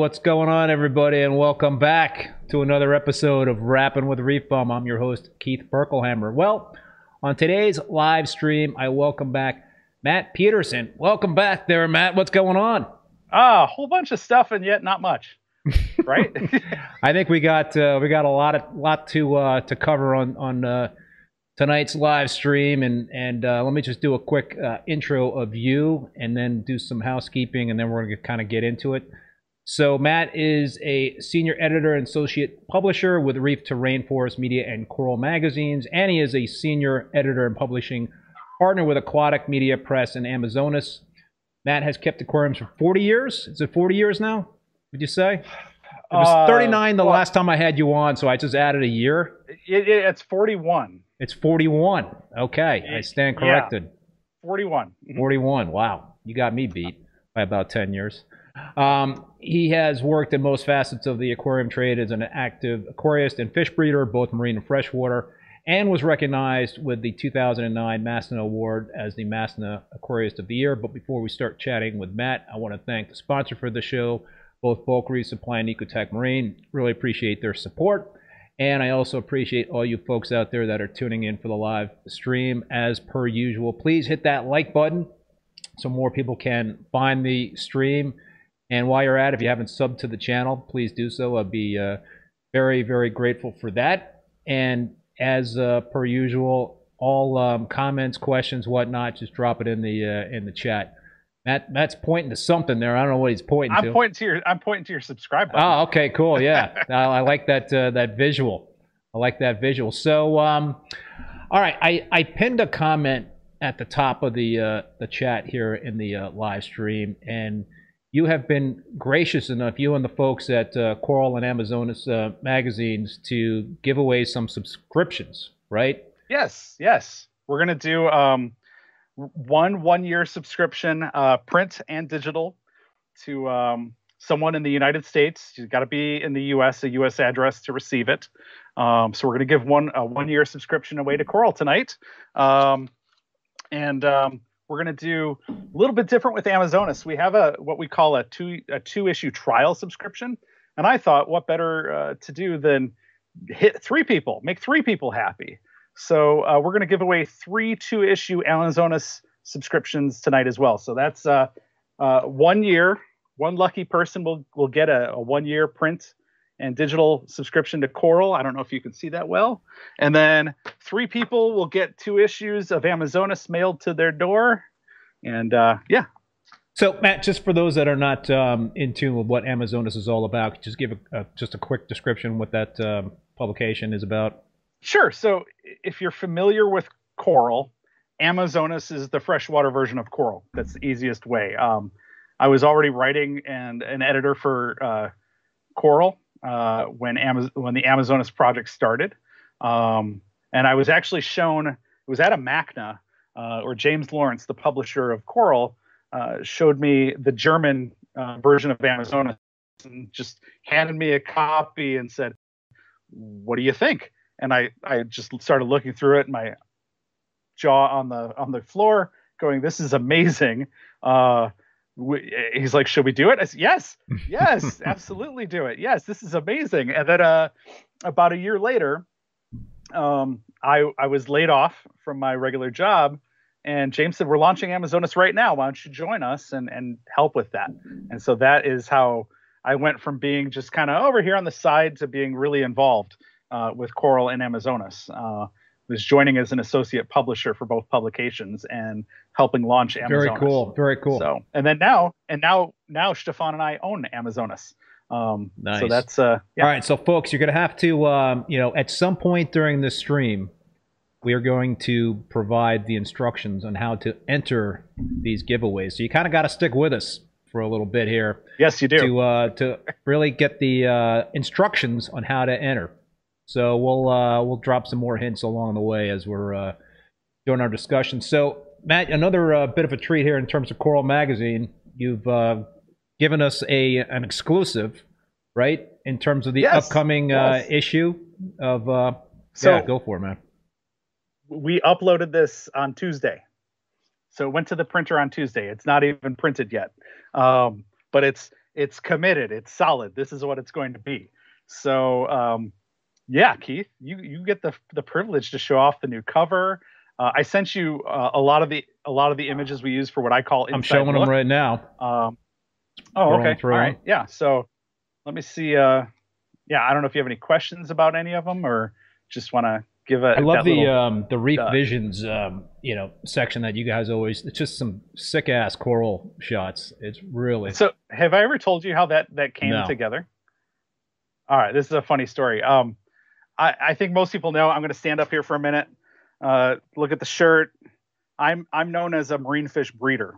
what's going on, everybody, and welcome back to another episode of Rapping with Reef Bum. I'm your host, Keith Berkelhamer. Well, on today's live stream, I welcome back Matt Pedersen. Welcome back there, Matt. What's going on? Ah, a whole bunch of stuff, and yet not much. Right? I think we got uh, we got a lot of lot to uh, to cover on on uh, tonight's live stream, and and uh, let me just do a quick uh, intro of you, and then do some housekeeping, and then we're gonna kind of get into it. So Matt is a senior editor and associate publisher with Reef to Rainforest Media and Coral magazines, and he is a senior editor and publishing partner with Aquatic Media Press and Amazonas. Matt has kept aquariums for 40 years. Is it 40 years now? Would you say? It was Uh, 39 the well- last time I had you on, so I just added a year. it, it, it's 41. It's 41. Okay, I stand Yeah. corrected. 41. Mhm. 41. Wow, you got me beat by about 10 years. Um, he has worked in most facets of the aquarium trade as an active aquarist and fish breeder, both marine and freshwater, and was recognized with the 2009 Masna Award as the Masna Aquarist of the Year. But before we start chatting with Matt, I want to thank the sponsor for the show, both Bulk Reef Supply and Ecotech Marine. Really appreciate their support. And I also appreciate all you folks out there that are tuning in for the live stream. As per usual, please hit that like button so more people can find the stream. And while you're at it, if you haven't subbed to the channel, please do so. I'd be uh, very, very grateful for that. And as uh, per usual, all um, comments, questions, whatnot, just drop it in the uh, in the chat. Matt, Matt's pointing to something there. I don't know what he's pointing to. I'm pointing to your I'm pointing to your subscribe button. Oh, okay, cool. Yeah, I, I like that uh, that visual. I like that visual. So, um, all right, I, I pinned a comment at the top of the uh, the chat here in the uh, live stream, and you have been gracious enough, you and the folks at uh, Coral and Amazonas uh, magazines, to give away some subscriptions, right? Yes, yes. We're gonna do um, one one year subscription, uh, print and digital, to um, someone in the United States. You've got to be in the U.S. a U.S. address to receive it. Um, so we're gonna give one a one year subscription away to Coral tonight, um, and we're gonna do a little bit different with Amazonas. We have a what we call a two a two issue trial subscription, and I thought what better uh, to do than hit three people, make three people happy. So uh, we're going to give away three two-issue Amazonas subscriptions tonight as well. So that's uh, uh, one year. One lucky person will will get a, a one-year print and digital subscription to Coral. I don't know if you can see that well. And then three people will get two issues of Amazonas mailed to their door. And uh, yeah, So, Matt, just for those that are not um, in tune with what Amazonas is all about, just give a, a, just a quick description what that um, publication is about. Sure. So if you're familiar with coral, Amazonas is the freshwater version of coral. That's the easiest way. Um, I was already writing and an editor for uh, Coral uh, when when the Amazonas project started, um, and I was actually shown. It was at a MACNA, uh, or James Lawrence, the publisher of Coral, uh, showed me the German uh, version of Amazonas and just handed me a copy and said, "What do you think?" and I I just started looking through it, my jaw on the on the floor, going, "This is amazing." We, he's like, "Should we do it?" I said, "Yes, yes, absolutely do it. Yes, this is amazing." And then uh, about a year later, um, I I was laid off from my regular job, and James said, "We're launching Amazonas right now. Why don't you join us and and help with that?" And so that is how I went from being just kind of over here on the side to being really involved uh, with Coral and Amazonas. Uh, was joining as an associate publisher for both publications and helping launch Amazonas. Very cool. Very cool. So, and then now, and now, now Stefan and I own Amazonas. Um, Nice. So that's uh, yeah. All right, so folks, you're going to have to, um, you know, at some point during this stream, we are going to provide the instructions on how to enter these giveaways. So you kind of got to stick with us for a little bit here Yes, you do. to uh, to really get the uh, instructions on how to enter. So we'll uh, we'll drop some more hints along the way as we're uh, doing our discussion. So Matt, another uh, bit of a treat here in terms of Coral Magazine. You've uh, given us a an exclusive, right, in terms of the Yes, upcoming uh, yes. issue of. Uh, So yeah, go for it, man. we uploaded this on Tuesday. So it went to the printer on Tuesday. It's not even printed yet. Um, but it's it's committed, it's solid. This is what it's going to be. So um, yeah, Keith, you you get the the privilege to show off the new cover. Uh, I sent you uh, a lot of the a lot of the images we use for what I call. I'm showing look. them right now. Um, oh, okay. All right. Yeah. So let me see. Uh, yeah, I don't know if you have any questions about any of them or just want to give a. I love the little, um, the Reef Visions um, you know section that you guys always. It's just some sick ass coral shots. It's really. So have I ever told you how that that came no. together? All right, this is a funny story. Um, I, I think most people know. I'm going to stand up here for a minute uh, look at the shirt. I'm I'm known as a marine fish breeder.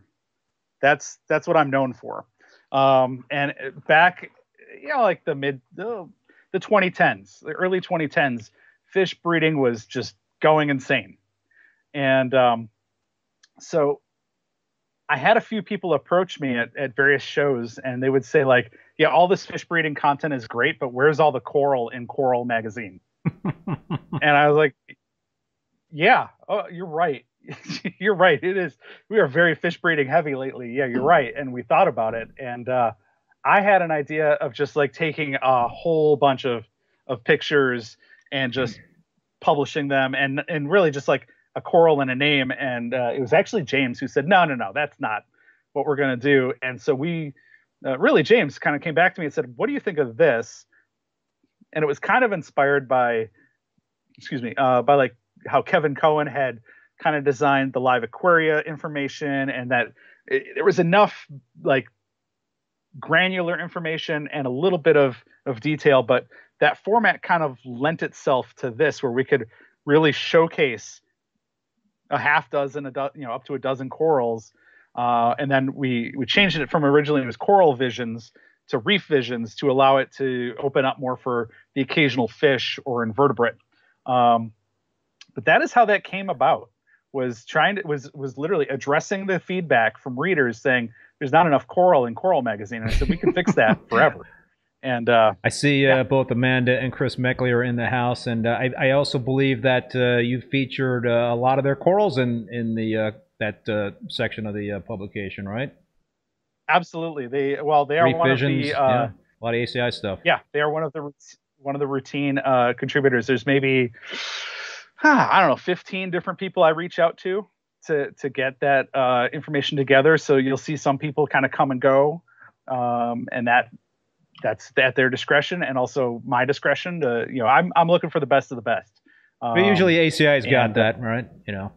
That's that's what I'm known for. Um, and back, you know, like the mid the, the 2010s, the early 2010s, fish breeding was just going insane. And um, so I had a few people approach me at, at various shows and they would say like, yeah, all this fish breeding content is great, but where's all the coral in Coral magazine? And I was like, yeah, oh, you're right. you're right. It is. We are very fish breeding heavy lately. Yeah, you're right. And we thought about it, and uh, I had an idea of just like taking a whole bunch of of pictures and just publishing them, and and really just like a coral and a name. And uh, it was actually James who said, no, no, no, that's not what we're gonna do. And so we, uh, really, James kind of came back to me and said, what do you think of this? And it was kind of inspired by, excuse me, uh, by like how Kevin Kohen had kind of designed the live aquaria information and that there was enough like granular information and a little bit of of detail but that format kind of lent itself to this where we could really showcase a half dozen a do, you know up to a dozen corals uh, and then we we changed it from originally it was coral visions to reef visions to allow it to open up more for the occasional fish or invertebrate. Um, but that is how that came about was trying to was was literally addressing the feedback from readers saying there's not enough coral in coral magazine. And i said we can fix that forever. And uh, i see uh, yeah. both amanda and chris meckley are in the house. And uh, I, I also believe that uh, you featured uh, a lot of their corals in in the uh, that section of the publication right absolutely they well they are one Visions, of the yeah, a lot of aci stuff yeah they are one of the one of the routine uh, contributors there's maybe I don't know, 15 different people I reach out to to to get that uh, information together. So you'll see some people kind of come and go, um, and that that's at their discretion and also my discretion. To you know, I'm I'm looking for the best of the best. Um, but usually ACI's got and, that right, you know.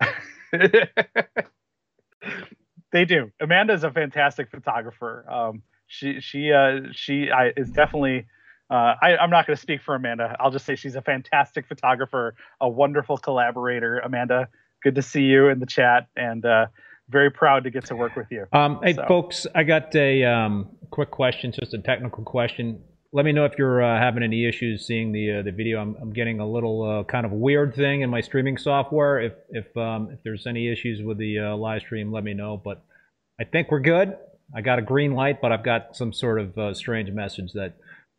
they do. Amanda is a fantastic photographer. Um, she she uh, she I, is definitely uh, I, am not going to speak for Amanda. I'll just say she's a fantastic photographer, a wonderful collaborator. Amanda, good to see you in the chat, and uh, very proud to get to work with you. Um, hey, folks, I got a um, quick question, just a technical question. Let me know if you're uh, having any issues seeing the uh, the video. I'm, I'm, getting a little uh, kind of weird thing in my streaming software. If if um, if there's any issues with the uh, live stream, let me know. But I think we're good. I got a green light, but I've got some sort of strange message that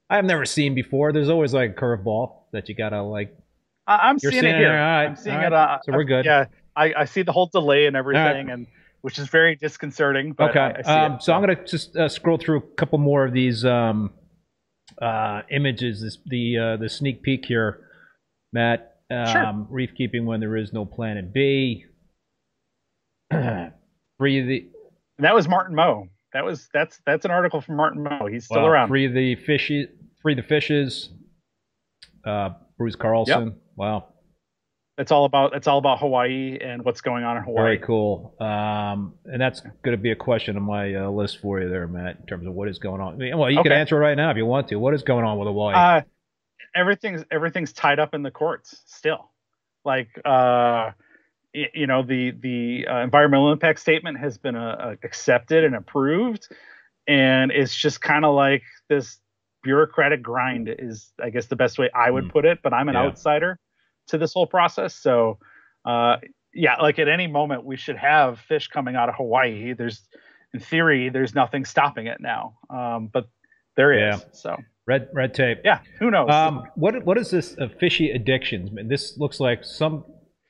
I've never seen before. There's always like a curveball that you gotta like. I'm seeing, seeing, it here. Right, I'm seeing it. Uh, so we're good. Yeah, I, I see the whole delay and everything, right. and which is very disconcerting. okay, I, I um, so I'm gonna just uh, scroll through a couple more of these um, uh, images. This the uh, the sneak peek here, Matt. Um, sure. Reef keeping when there is no planet B. Free the. that was Martin Moe. That was that's that's an article from Martin Moe. He's still wow. around. Free the fishy Free the Fishes, uh, Bruce Carlson. Yep. Wow. It's all about it's all about Hawaii and what's going on in Hawaii. Very cool. Um, and that's going to be a question on my uh, list for you there, Matt, in terms of what is going on. well, you okay. can answer right now if you want to. What is going on with Hawaii? Uh, everything's everything's tied up in the courts still. Like uh, you know, the the uh, environmental impact statement has been uh, accepted and approved, and it's just kind of like this bureaucratic grind is i guess the best way i would mm. put it but i'm an yeah. outsider to this whole process. So uh, yeah like at any moment we should have fish coming out of hawaii. There's in theory there's nothing stopping it now. Um, but there is yeah. so. Red red tape. Yeah who knows? Um, what what is this uh, fishy addictions? This looks like some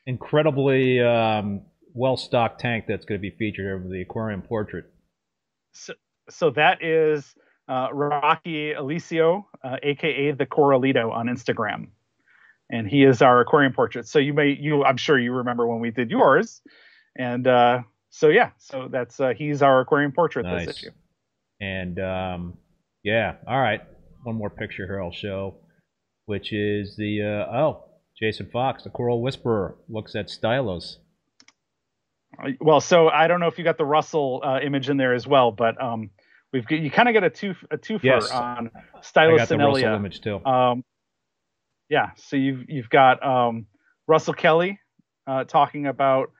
incredibly um, well stocked tank that's going to be featured over the aquarium portrait. So so that is uh, Rocky Alicio, uh, aka the Coralito on Instagram, and he is our aquarium portrait. So you may you I'm sure you remember when we did yours, and uh, so yeah, so that's uh, he's our aquarium portrait Nice. this issue. And um, yeah, all right. One more picture here I'll show, which is the uh, oh Jason Fox, the Coral Whisperer, looks at stylos. Uh, Well, so I don't know if you got the Russell uh, image in there as well, but um, we've got, you kind of get a two a twofer Yes. on I got the Russell image too. Um, yeah, so you've you've got um, Russell Kelly uh, talking about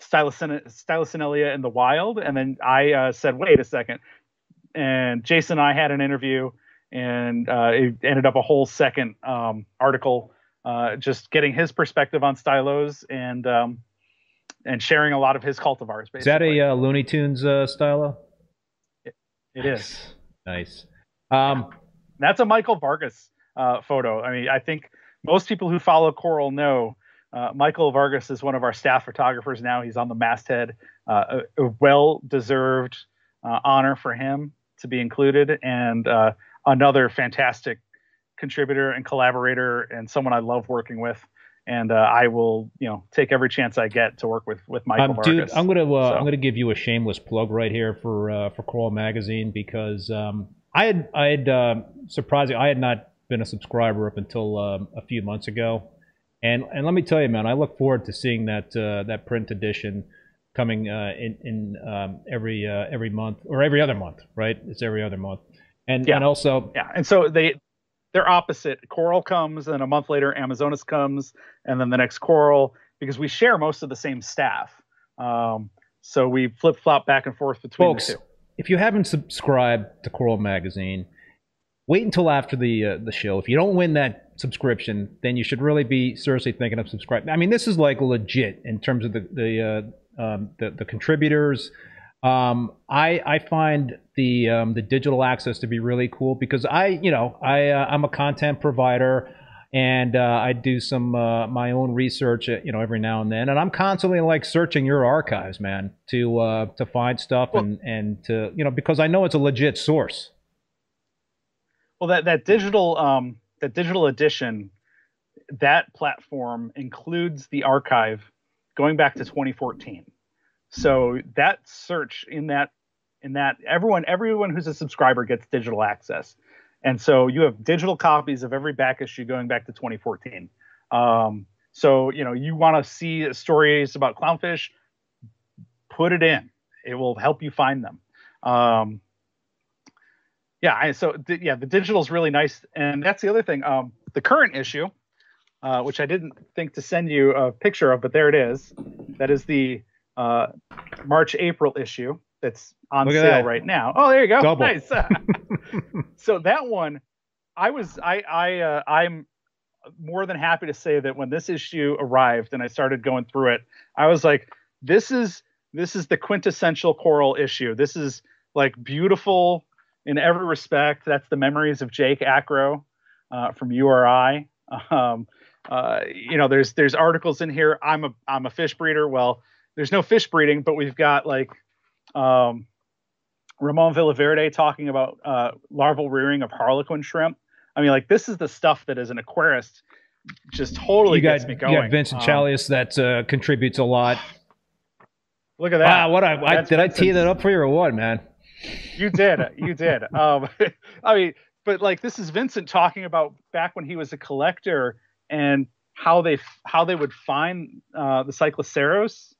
Stylocoeniella in the wild, and then I uh, said, "Wait a second. And Jason and I had an interview, and uh, it ended up a whole second um, article, uh, just getting his perspective on stylos and um, and sharing a lot of his cultivars. Basically, Is that a uh, Looney Tunes uh, stylo? it is. Nice. Um, That's a Michael Vargas uh, photo. I mean, I think most people who follow Coral know uh, Michael Vargas is one of our staff photographers now. He's on the masthead. Uh, a, a well-deserved uh, honor for him to be included, and uh, another fantastic contributor and collaborator, and someone I love working with. And uh, I will, you know, take every chance I get to work with with Michael um, Vargas. dude, I'm gonna uh, So- I'm gonna give you a shameless plug right here for uh, for Coral Magazine because um, I had I had uh, surprising I had not been a subscriber up until um, a few months ago, and and let me tell you, man, I look forward to seeing that uh, that print edition coming uh, in in um, every uh, every month or every other month, right? It's every other month, and Yeah. and also Yeah, and so they they're opposite. Coral comes, and a month later, Amazonas comes, and then the next Coral because we share most of the same staff. Um, so we flip flop back and forth between folks, the two. if you haven't subscribed to Coral Magazine, wait until after the uh, the show. If you don't win that subscription, then you should really be seriously thinking of subscribing. I mean, this is like legit in terms of the the uh, um, the, the contributors. Um, I I find the um, the digital access to be really cool because I you know I uh, I'm a content provider and uh, I do some uh, my own research, uh, you know, every now and then, and I'm constantly like searching your archives, man, to uh, to find stuff Well- and and to you know because I know it's a legit source. Well, that that digital um, that digital edition, that platform includes the archive going back to 2014. So that search in that in that everyone everyone who's a subscriber gets digital access, and so you have digital copies of every back issue going back to 2014. Um, so you know you want to see stories about clownfish, put it in. It will help you find them. Um, yeah, I, so th- yeah, the digital is really nice, and that's the other thing. Um, the current issue, uh, which I didn't think to send you a picture of, but there it is. That is the uh, March April issue that's on Look sale right now. Oh, there you go. Double. Nice. so that one, I was I I uh, I'm more than happy to say that when this issue arrived and I started going through it, I was like, this is this is the quintessential coral issue. This is like beautiful in every respect. That's the memories of Jake Acro uh, from URI. Um, uh, you know, there's there's articles in here. I'm a I'm a fish breeder. Well, there's no fish breeding, but we've got like um, Ramon Villaverde talking about uh, larval rearing of harlequin shrimp. I mean, like this is the stuff that as an aquarist just totally you got, gets me going. got Vincent Um, Chalias that uh, contributes a lot. Look at that. Wow, what I, I did I tee that up for you or what, man? You did. You did. Um, I mean, but like this is Vincent talking about back when he was a collector and how they how they would find uh, the Cycloseris.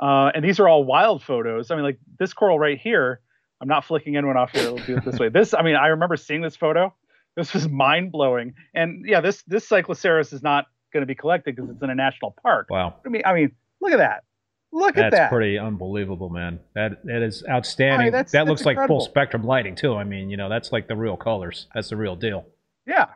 Uh, and these are all wild photos. I mean, like this coral right here. I'm not flicking anyone off here. We'll do it this way. This, I mean, I remember seeing this photo. This was mind blowing. And yeah, this this Cycloseris is not going to be collected because it's in a national park. Wow. I mean, I mean, look at that. Look at That's pretty unbelievable, man. That that is outstanding. Mean, that's- that that's looks like full spectrum lighting too. I mean, you know, that's like the real colors. That's the real deal. Yeah,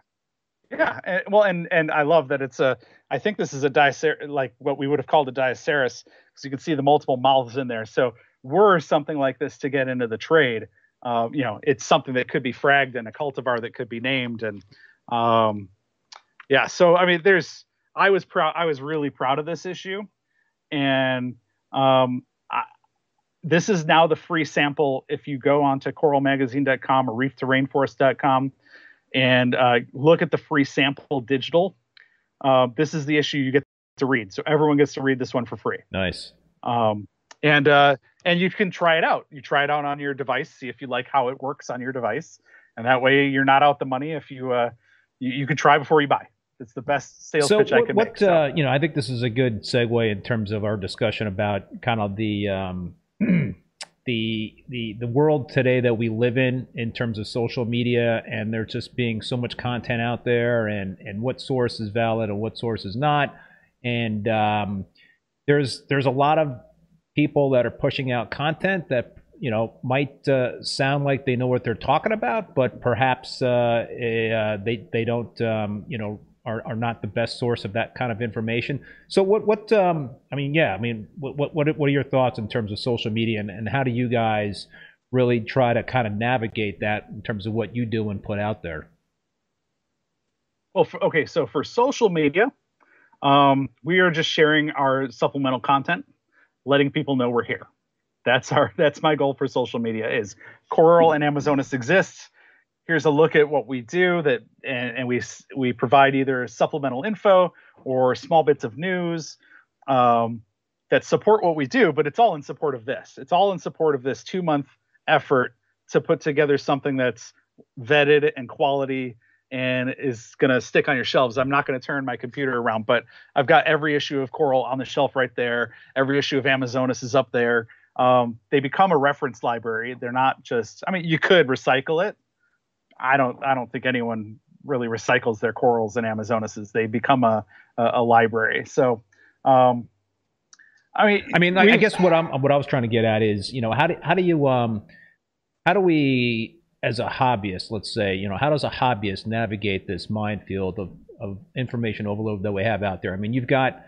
yeah. And, well, and and I love that it's a. I think this is a dicer like what we would have called a diaseris, because you can see the multiple mouths in there. So were something like this to get into the trade, uh, you know, it's something that could be fragged and a cultivar that could be named, and um, yeah. So I mean, there's. I was proud. I was really proud of this issue, and um, I, this is now the free sample. If you go onto coralmagazine.com or reef2rainforest.com and uh, look at the free sample digital, uh, this is the issue you get to read. So everyone gets to read this one for free. Nice. Um, and uh, and you can try it out. You try it out on your device, see if you like how it works on your device, and that way you're not out the money if you uh, you, you can try before you buy. It's the best sales so pitch what, I can what, make. So. Uh, you know, I think this is a good segue in terms of our discussion about kind of the um, the the the world today that we live in in terms of social media, and there just being so much content out there, and and what source is valid and what source is not, and um, there's there's a lot of people that are pushing out content that you know might uh, sound like they know what they're talking about, but perhaps uh, eh, uh, they they don't um, you know are, are not the best source of that kind of information. So what what um, I mean yeah I mean what what what are your thoughts in terms of social media and, and how do you guys really try to kind of navigate that in terms of what you do and put out there? Well, for, okay, so for social media, um, we are just sharing our supplemental content, letting people know we're here. That's our that's my goal for social media is Coral and Amazonas exists. Here's a look at what we do that and, and we we provide either supplemental info or small bits of news um, that support what we do, but it's all in support of this. It's all in support of this two month effort to put together something that's vetted and quality and is going to stick on your shelves. I'm not going to turn my computer around, but I've got every issue of Coral on the shelf right there. Every issue of Amazonas is up there um, they become a reference library. They're not just. I mean, you could recycle it. I don't. I don't think anyone really recycles their corals and Amazonases. They become a a, a library. So, um, I mean, I mean, I guess what I'm what I was trying to get at is, you know, how do how do you um, how do we as a hobbyist, let's say, you know, how does a hobbyist navigate this minefield of of information overload that we have out there? I mean, you've got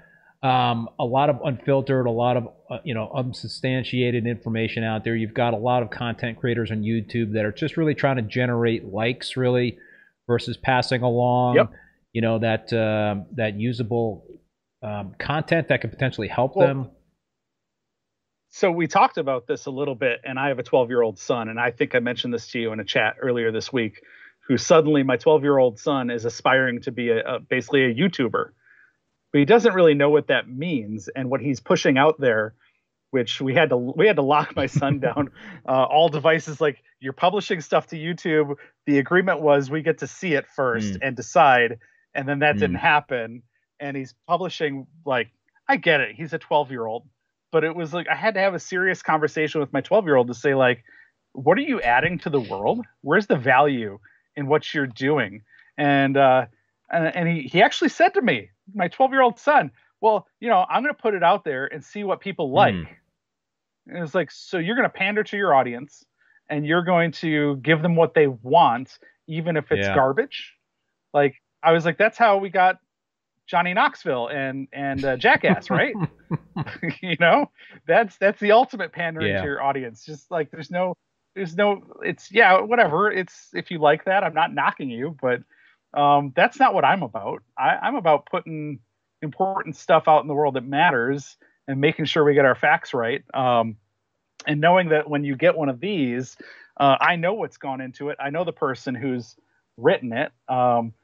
um, a lot of unfiltered, a lot of uh, you know unsubstantiated information out there. You've got a lot of content creators on YouTube that are just really trying to generate likes, really, versus passing along, yep. you know, that uh, that usable um, content that could potentially help well, them. So we talked about this a little bit, and I have a 12 year old son, and I think I mentioned this to you in a chat earlier this week. Who suddenly, my 12 year old son is aspiring to be a, a basically a YouTuber but he doesn't really know what that means. And what he's pushing out there which we had to we had to lock my son down uh, all devices like you're publishing stuff to youtube. The agreement was we get to see it first mm. and decide and then that mm. didn't happen. And he's publishing like i get it he's a 12 year old but it was like i had to have a serious conversation with my 12 year old to say like what are you adding to the world? Where's the value in what you're doing? And uh and, and he, he actually said to me my 12 year old son, well, you know, I'm going to put it out there and see what people like. Mm. And it's like, so you're going to pander to your audience and you're going to give them what they want, even if it's yeah. garbage. Like, I was like, that's how we got Johnny Knoxville and and uh, Jackass, right? you know, that's that's the ultimate pandering yeah. to your audience. Just like there's no there's no it's yeah whatever. It's if you like that, I'm not knocking you, but um, that's not what I'm about. I, I'm about putting important stuff out in the world that matters and making sure we get our facts right. Um, and knowing that when you get one of these, uh, I know what's gone into it. I know the person who's written it. Um,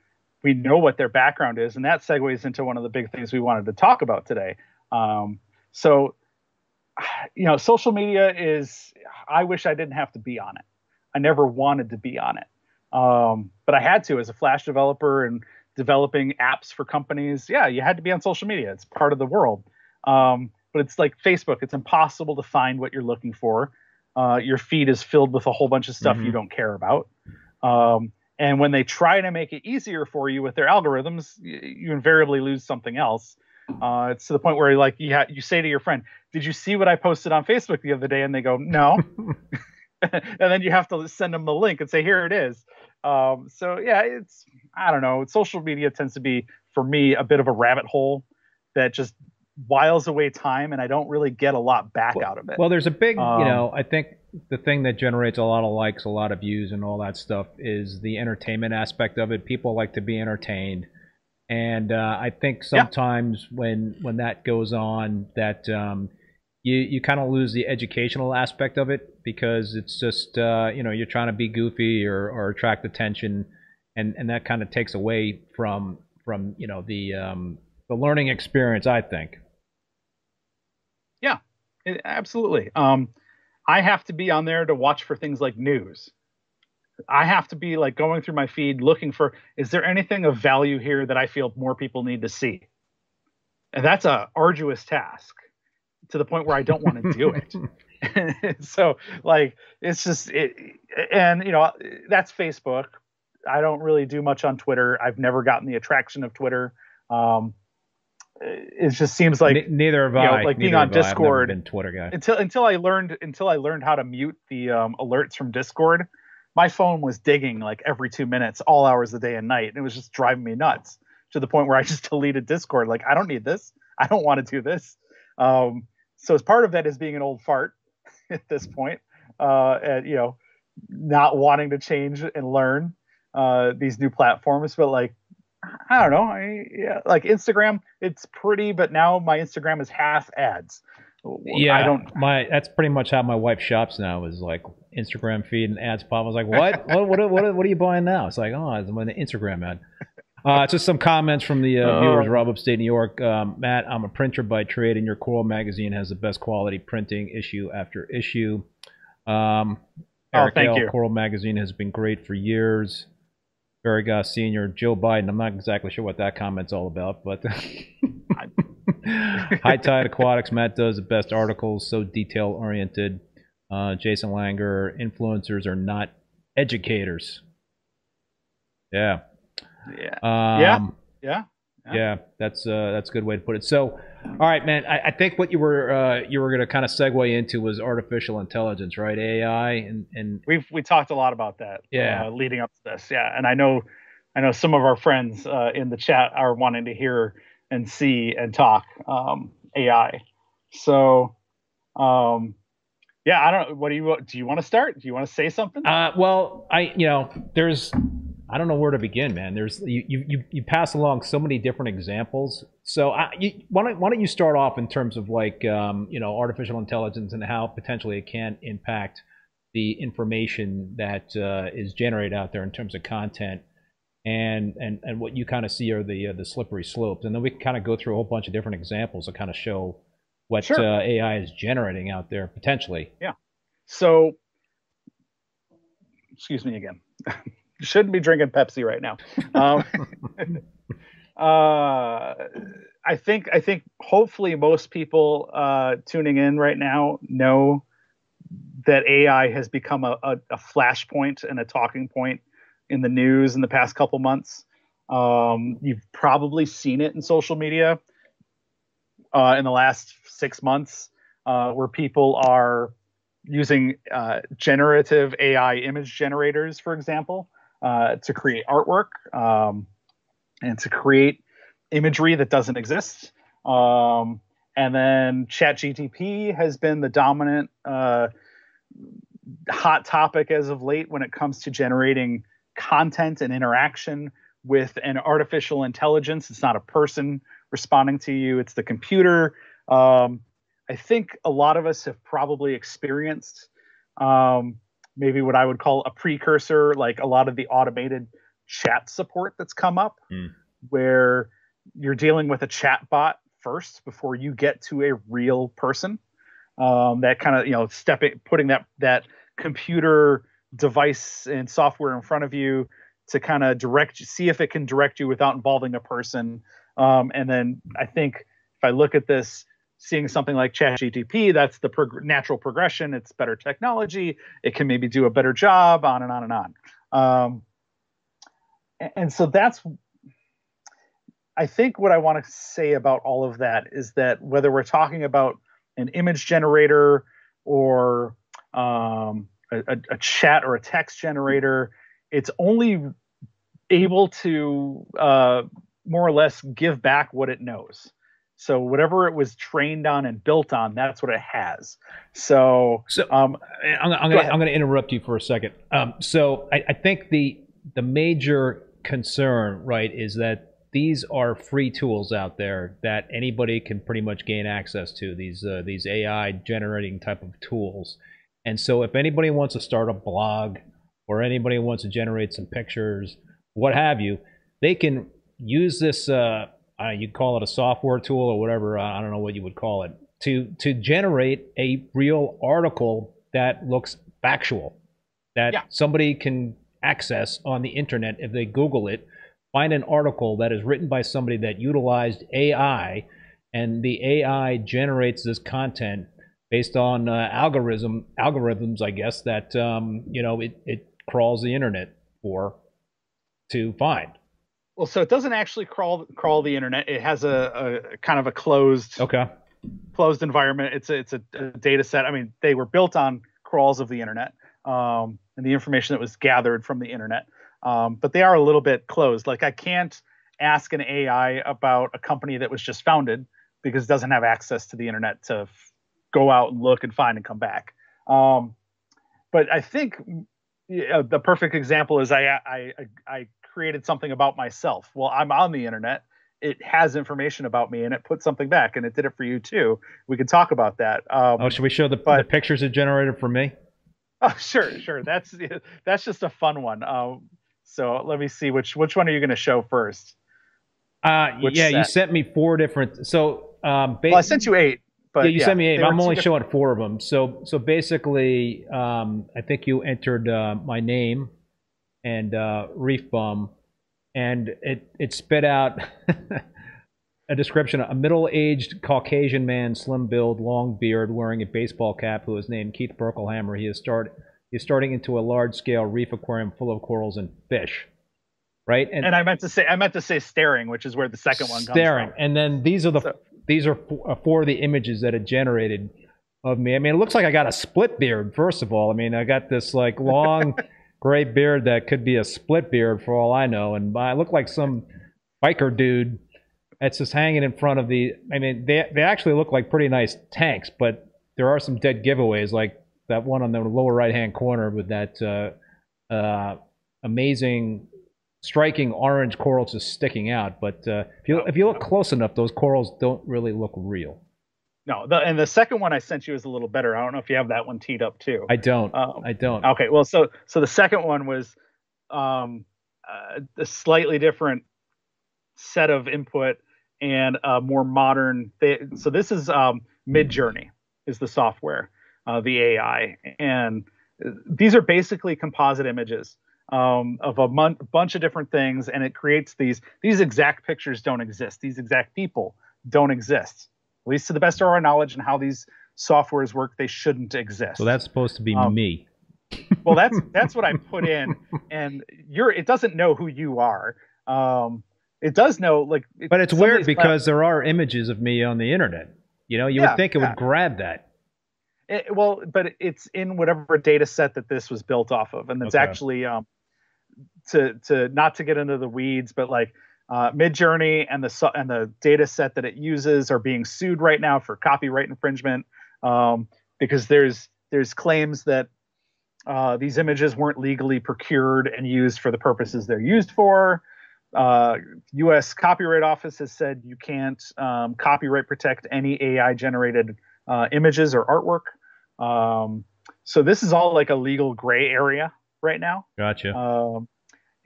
we know what their background is, and that segues into one of the big things we wanted to talk about today. Um, so, you know, social media is. I wish I didn't have to be on it. I never wanted to be on it. Um, but I had to as a Flash developer and developing apps for companies. Yeah, you had to be on social media. It's part of the world. Um, but it's like Facebook. It's impossible to find what you're looking for. Uh, your feed is filled with a whole bunch of stuff mm-hmm. you don't care about. Um, and when they try to make it easier for you with their algorithms, you, you invariably lose something else. Uh, it's to the point where like you ha- you say to your friend, "Did you see what I posted on Facebook the other day?" And they go, "No." and then you have to send them the link and say, "Here it is." Um, so yeah, it's I don't know. Social media tends to be for me a bit of a rabbit hole that just whiles away time, and I don't really get a lot back well, out of it. Well, there's a big, um, you know, I think the thing that generates a lot of likes, a lot of views, and all that stuff is the entertainment aspect of it. People like to be entertained, and uh, I think sometimes yeah. when when that goes on, that um, you you kind of lose the educational aspect of it because it's just uh, you know you're trying to be goofy or, or attract attention, and and that kind of takes away from from you know the um, the learning experience. I think. Yeah, it, absolutely. Um, I have to be on there to watch for things like news. I have to be like going through my feed looking for is there anything of value here that I feel more people need to see? And that's a arduous task to the point where I don't want to do it. so like it's just it and you know that's Facebook. I don't really do much on Twitter. I've never gotten the attraction of Twitter. Um, it just seems like N- neither have I. know, like being on have I. I've never Discord- and Twitter guy. until until I learned until I learned how to mute the um, alerts from Discord. My phone was digging like every two minutes, all hours of the day and night, and it was just driving me nuts to the point where I just deleted Discord. Like I don't need this. I don't want to do this. Um, so as part of that is being an old fart at this point, uh, and you know, not wanting to change and learn uh, these new platforms. But like, I don't know. I yeah, like Instagram. It's pretty, but now my Instagram is half ads. Yeah, I don't. My that's pretty much how my wife shops now. Is like Instagram feed and ads pop. I was like, what? what, what, what, what are you buying now? It's like, oh, it's an Instagram ad. Uh, just some comments from the uh, Oh. viewers. Rob Upstate New York. Um, Matt, I'm a printer by trade, and your Coral magazine has the best quality printing issue after issue. Um, Oh, thank L. you. Coral magazine has been great for years. Barry Senior, Joe Biden. I'm not exactly sure what that comment's all about, but High Tide Aquatics. Matt does the best articles, so detail oriented. Uh, Jason Langer. Influencers are not educators. Yeah. Yeah. Um, Yeah. Yeah. yeah, that's uh, that's a good way to put it. So, all right, man. I, I think what you were uh, you were going to kind of segue into was artificial intelligence, right? AI and and We've we talked a lot about that. Yeah. Uh, leading up to this. Yeah. And I know, I know some of our friends uh, in the chat are wanting to hear and see and talk um, AI. So, um, yeah. I don't. What do you do? You want to start? Do you want to say something? Uh, well, I you know, there's I don't know where to begin, man. There's you you you, you pass along so many different examples. So I, you, why don't why don't you start off in terms of like um, you know artificial intelligence and how potentially it can impact the information that uh, is generated out there in terms of content. And, and, and what you kind of see are the uh, the slippery slopes, and then we can kind of go through a whole bunch of different examples to kind of show what Sure. uh, AI is generating out there potentially. Yeah. So, excuse me again. Shouldn't be drinking Pepsi right now. Um, uh, I think I think hopefully most people uh, tuning in right now know that AI has become a, a, a flashpoint and a talking point in the news in the past couple months. Um, you've probably seen it in social media uh, in the last six months, uh, where people are using uh, generative AI image generators, for example, uh, to create artwork um, and to create imagery that doesn't exist. Um, and then ChatGTP has been the dominant uh, hot topic as of late when it comes to generating content and interaction with an artificial intelligence. It's not a person responding to you, it's the computer. Um, I think a lot of us have probably experienced um, maybe what I would call a precursor, like a lot of the automated chat support that's come up, Hmm. where you're dealing with a chat bot first before you get to a real person. Um, that kind of you know stepping putting that that computer device and software in front of you to kind of direct you, see if it can direct you without involving a person. Um, and then I think if I look at this, seeing something like ChatGTP, that's the prog- natural progression. It's better technology. It can maybe do a better job, on and on and on. Um, and so that's, I think, what I want to say about all of that is that whether we're talking about an image generator or um, a, a chat or a text generator, it's only able to uh, more or less give back what it knows. So whatever it was trained on and built on, that's what it has. So So um, I'm, I'm gonna gonna interrupt you for a second. Um, so I, I think the the major concern, right, is that these are free tools out there that anybody can pretty much gain access to. These uh, these AI generating type of tools. And so, if anybody wants to start a blog or anybody wants to generate some pictures, what have you, they can use this. Uh, uh, you call it a software tool or whatever. I don't know what you would call it to to generate a real article that looks factual, that Yeah. somebody can access on the internet if they Google it. Find an article that is written by somebody that utilized AI, and the AI generates this content based on uh, algorithm algorithms, I guess that um, you know it, it crawls the internet for to find. Well, so it doesn't actually crawl crawl the internet. It has a, a kind of a closed Okay. closed environment. It's a, it's a, a data set. I mean, they were built on crawls of the internet um, and the information that was gathered from the internet. Um, but they are a little bit closed. Like I can't ask an AI about a company that was just founded because it doesn't have access to the internet to f- go out and look and find and come back. Um, but I think yeah, the perfect example is I, I I I created something about myself. Well, I'm on the internet. It has information about me and it put something back, and it did it for you too. We could talk about that. Um, Oh, should we show the, the pictures it generated for me? Oh, sure, sure. That's that's just a fun one. Um, so let me see which which one are you going to show first? Uh, Which yeah, you sent me four different. So, um, Well, I sent you eight, but yeah, you sent me eight. I'm only showing four of them. So, so basically, um, I think you entered uh, my name and uh, Reef Bum, and it it spit out a description: of a middle-aged Caucasian man, slim build, long beard, wearing a baseball cap, who is named Keith Berkelhamer. He is start he's starting into a large-scale reef aquarium full of corals and fish. Right, And I meant to say I meant to say staring, which is where the second one staring. comes And then these are the So- these are four, uh, four of the images that it generated of me. I mean, it looks like I got a split beard. First of all, I mean, I got this like long gray beard that could be a split beard for all I know, and I look like some biker dude that's just hanging in front of the. I mean, they they actually look like pretty nice tanks, but there are some dead giveaways, like that one on the lower right hand corner with that uh, uh, amazing striking orange corals just sticking out. But uh, if you if you look close enough, those corals don't really look real. No, the, and the second one I sent you is a little better. I don't know if you have that one teed up too. I don't. Um, I don't. Okay, well, so so the second one was um, uh, a slightly different set of input and a more modern. Th- so this is um, Mid Journey is the software, uh, the AI, and uh, these are basically composite images um, of a mon- bunch of different things, and it creates these. These exact pictures don't exist. These exact people don't exist. At least to the best of our knowledge and how these softwares work, they shouldn't exist So that's supposed to be Um, me. well that's that's what i put in and you're it doesn't know who you are um it does know like it- But it's weird because there are images of me on the internet. You know, you Yeah, would think it yeah. would grab that. it- well but it's in whatever data set that this was built off of and it's Okay. actually um to to not to get into the weeds but like uh, Midjourney and the and the data set that it uses are being sued right now for copyright infringement um, because there's there's claims that uh, these images weren't legally procured and used for the purposes they're used for. Uh, U.S. Copyright Office has said you can't um, copyright protect any AI generated uh, images or artwork. Um, so this is all like a legal gray area right now. Gotcha. Um,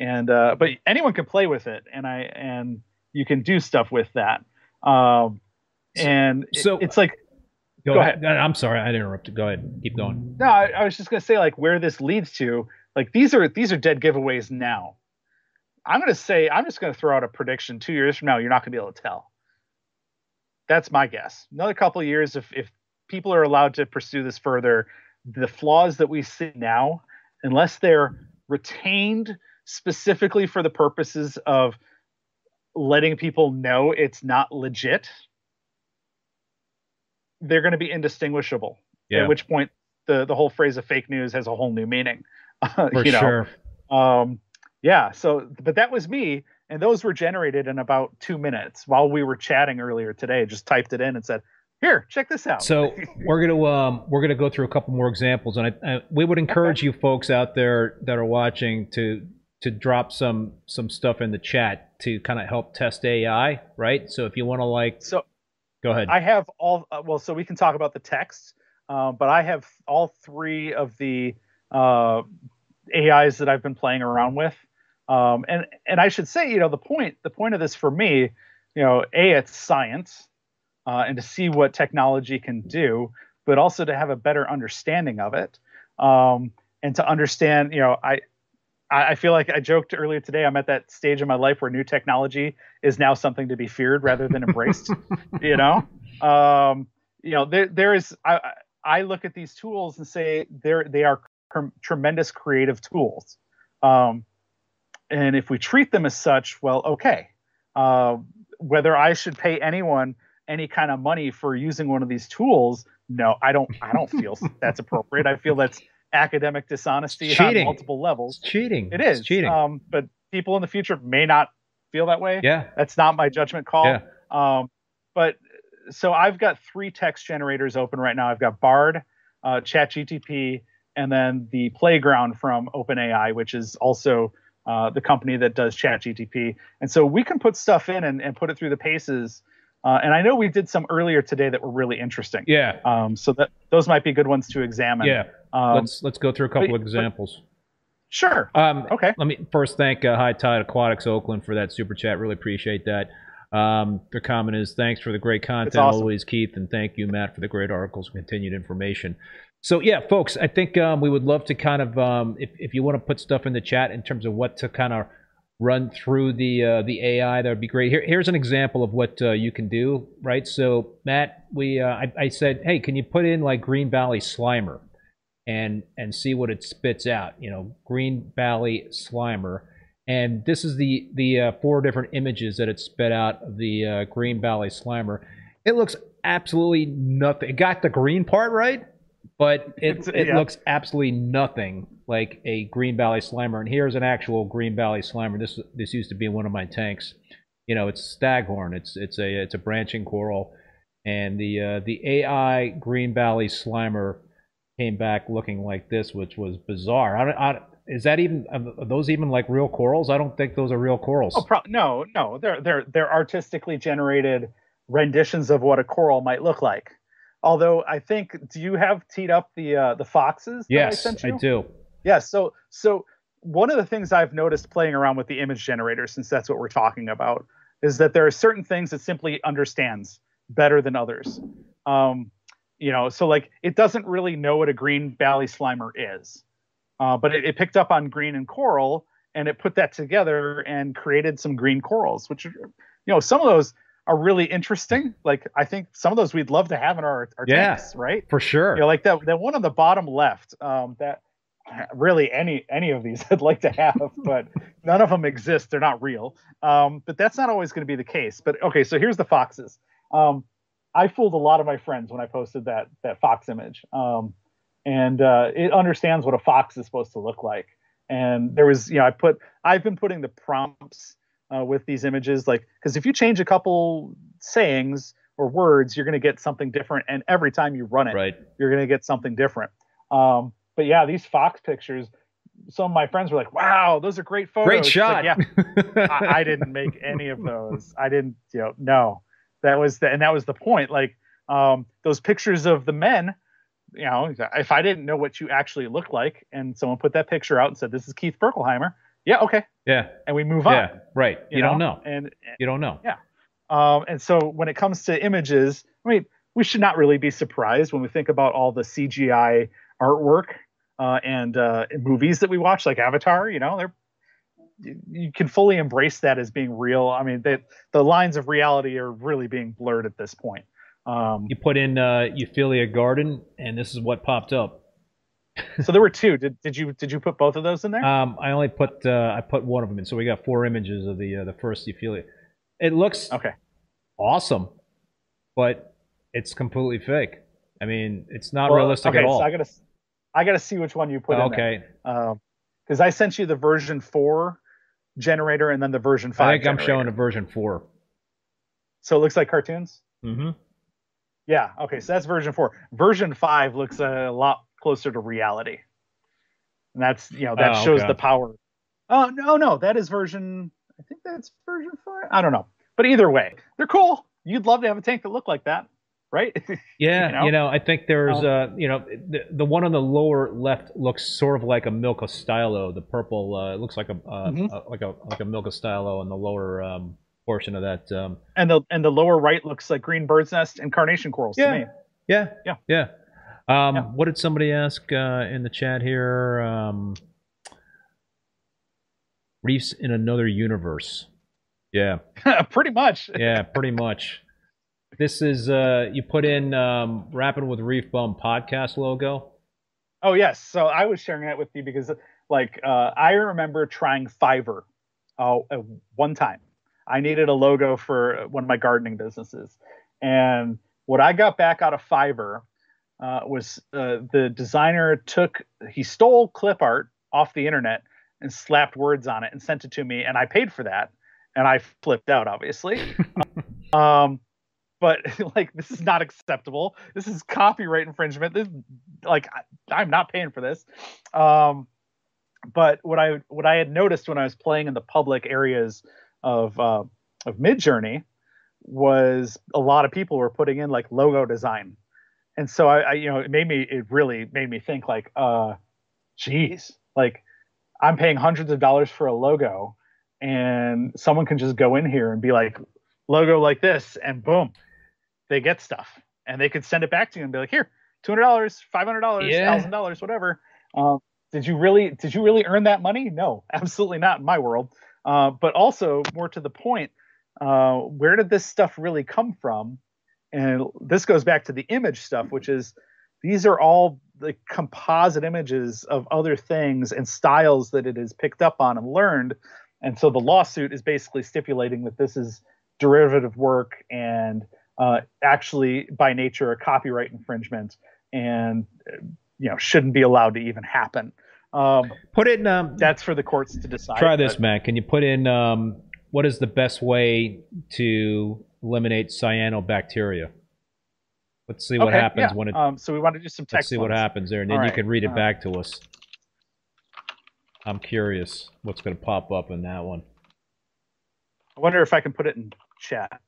and uh, but anyone can play with it, and I and you can do stuff with that. Um, So- and it- so- it's like go, go ahead. I'm sorry, I interrupted. Go ahead. Keep going. no, I, I was just gonna say like where this leads to. Like these are these are dead giveaways now. I'm gonna say I'm just gonna throw out a prediction. Two years from now, you're not gonna be able to tell. That's my guess. Another couple of years, if if people are allowed to pursue this further, the flaws that we see now, unless they're retained specifically for the purposes of letting people know it's not legit, they're going to be indistinguishable. Yeah, At which point, the the whole phrase of fake news has a whole new meaning. for you know? sure. Um, yeah. So, but that was me, and those were generated in about two minutes while we were chatting earlier today. Just typed it in and said, "Here, check this out." So we're gonna um, we're gonna go through a couple more examples, and I, I, we would encourage you folks out there that are watching to to drop some some stuff in the chat to kind of help test AI, right? So if you want to like, So go ahead. I have all uh, well, so we can talk about the text, uh, but I have all three of the uh, AIs that I've been playing around with, um, and and I should say, you know, the point the point of this for me, you know, a it's science, uh, and to see what technology can do, but also to have a better understanding of it, um, and to understand, you know, I. I I feel like I joked earlier today. I'm at that stage in my life where new technology is now something to be feared rather than embraced. you know, um, you know, there there is. I I look at these tools and say they're they are cr- tremendous creative tools, um, and if we treat them as such, well, okay. Uh, whether I should pay anyone any kind of money for using one of these tools, no, I don't. I don't feel that's appropriate. I feel that's academic dishonesty It's on multiple levels. it's cheating. It It's cheating. Um, but people in the future may not feel that way. yeah. That's not my judgment call. Yeah. Um, but so I've got three text generators open right now. I've got Bard, uh, ChatGTP, and then the Playground from OpenAI, which is also uh, the company that does ChatGTP. And so we can put stuff in and, and put it through the paces. Uh, and I know we did some earlier today that were really interesting. Yeah. Um, so that those might be good ones to examine. Yeah. Um, let's let's go through a couple but- of examples. sure. Um, Okay. Let me first thank uh, High Tide Aquatics Oakland for that super chat. Really appreciate that. Um, their comment is thanks for the great content awesome. always, Keith, and thank you, Matt, for the great articles and continued information. So yeah, folks, I think um, we would love to kind of um, if if you want to put stuff in the chat in terms of what to kind of run through the uh, the AI, that would be great. Here, here's an example of what uh, you can do, right? So Matt, we uh, I, I said, hey, can you put in like Green Valley Slimer? And and see what it spits out. You know, Green Valley Slimer, and this is the the uh, four different images that it spit out of the uh, Green Valley Slimer. It looks absolutely nothing. It got the green part right, but it It's- it yeah. looks absolutely nothing like a Green Valley Slimer. And here's an actual Green Valley Slimer. This this used to be in one of my tanks. You know, it's staghorn. It's it's a it's a branching coral, and the uh, the AI Green Valley Slimer came back looking like this, which was bizarre. I I, is that even are those even like real corals? I don't think those are real corals. Oh, pro- no, no, they're they're they're artistically generated renditions of what a coral might look like. Although I think, do you have teed up the uh, the foxes? I yes, I you? do. Yeah. So so one of the things I've noticed playing around with the image generator, since that's what we're talking about, is that there are certain things it simply understands better than others. Um, you know, so like it doesn't really know what a green valley slimer is, uh, but it, it picked up on green and coral and it put that together and created some green corals, which are, you know, some of those are really interesting. Like I think some of those we'd love to have in our, our Yeah. tanks, right? For sure. you know, like that that one on the bottom left. Um, that really any any of these I'd like to have, but none of them exist. They're not real. Um, but that's not always going to be the case. But okay, so here's the foxes. Um, I fooled a lot of my friends when I posted that that fox image, um, and uh, it understands what a fox is supposed to look like. And there was, you know, I put I've been putting the prompts uh, with these images, like because if you change a couple sayings or words, you're going to get something different, and every time you run it, right. you're going to get something different. Um, but yeah, these Fox pictures, some of my friends were like, wow, those are great photos. Great shot. Like, yeah, I, I didn't make any of those. I didn't, you know, no, that was the, and that was the point. Like, um, those pictures of the men, you know, if I didn't know what you actually look like and someone put that picture out and said, this is Keith Berkelhamer. Yeah. Okay. yeah. And we move on. Yeah. Right. You, don't know. And, You don't know. Yeah. Um, and so when it comes to images, I mean, we should not really be surprised when we think about all the CGI artwork uh, and uh, movies that we watch, like Avatar. You know, they're you, can fully embrace that as being real. I mean, they, the lines of reality are really being blurred at this point. Um, You put in uh, Euphyllia Garden, and this is what popped up. so there were two. Did, did you did you put both of those in there? Um, I only put uh, I put one of them in, so we got four images of the uh, the first Euphyllia. It looks okay. awesome, but it's completely fake. I mean, it's not Well, realistic okay, at all. So I gotta I gotta see which one you put in there. okay, because I sent you the version four generator and then the version five. I think I'm showing a version four. So it looks like cartoons. Mm-hmm. Yeah. Okay. So that's version four. Version five looks a lot closer to reality. And that's you know that Oh, shows okay. the power Oh no, no, that is version. I think that's version five. I don't know, but either way, they're cool. You'd love to have a tank that looked like that, right? Yeah, You know? you know, I think there's, Um, uh, you know, the, the one on the lower left looks sort of like a Milka Stylo. The purple, uh, looks like a, uh, Mhm. uh, like a like a Milka Stylo on the lower um, portion of that. Um, and the and the lower right looks like green bird's nest and carnation corals Yeah. to me. yeah, Yeah. yeah. Um, Yeah. What did somebody ask uh, in the chat here? Um, reefs in another universe. Yeah, Pretty much. yeah, pretty much. This is uh, you put in um, "Rapping with ReefBum" podcast logo. Oh yes. So I was sharing that with you because like uh, I remember trying Fiverr uh, one time. I needed a logo for one of my gardening businesses, and what I got back out of Fiverr uh, was uh, the designer took he stole clip art off the internet and slapped words on it and sent it to me, and I paid for that, and I flipped out obviously. um, but like this is not acceptable. This is copyright infringement. This like I, I'm not paying for this. Um, but what I what I had noticed when I was playing in the public areas of uh, of Midjourney was a lot of people were putting in like logo design, and so I, I you know it made me it really made me think like uh, geez, like I'm paying hundreds of dollars for a logo, and someone can just go in here and be like logo like this, and boom, they get stuff, and they could send it back to you and be like here two hundred dollars, five hundred dollars, Yeah. thousand dollars, whatever. Um, did you really did you really earn that money? No, absolutely not in my world. Uh, but also more to the point, uh, where did this stuff really come from? And this goes back to the image stuff, which is these are all the composite images of other things and styles that it has picked up on and learned. And so the lawsuit is basically stipulating that this is derivative work and uh, actually by nature a copyright infringement and you know shouldn't be allowed to even happen. Um, Put it in. Um, that's for the courts to decide. try this, but- Matt. Can you put in um, what is the best way to eliminate cyanobacteria? Let's see what Okay, happens yeah. when it. Um, so we want to do some text. let's see what happens there, and then All you right, can read it uh, back to us. I'm curious what's going to pop up in that one. I wonder if I can put it in chat.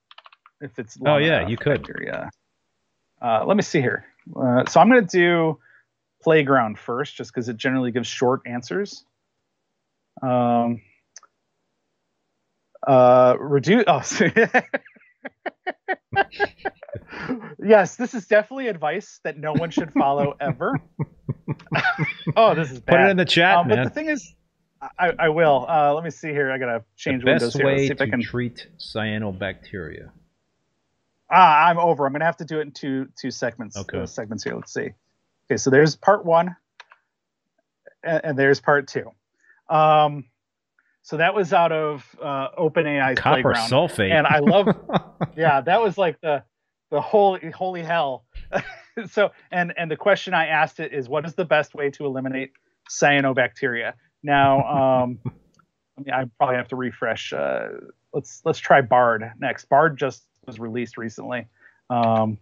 If it's Oh, yeah, you could. yeah Uh, let me see here. Uh, so I'm going to do playground first, just because it generally gives short answers. Um, uh, reduce. Oh, yes, this is definitely advice that no one should follow ever. oh, this is bad. Put it in the chat, Um, but the thing is, I, I will. Uh, let me see here. I gotta The change windows best here. Let's way see if I to can. treat cyanobacteria. Ah, I'm over. I'm gonna have to do it in two two segments. Okay. uh, segments here. Let's see. Okay, so there's part one, and, and there's part two. Um, so that was out of uh, OpenAI's Copper playground, sulfate. and I love. yeah, that was like the the holy holy hell. so and and the question I asked it is, what is the best way to eliminate cyanobacteria? Now, um, I, mean, I probably have to refresh. Uh, let's let's try Bard next. Bard just was released recently. Um,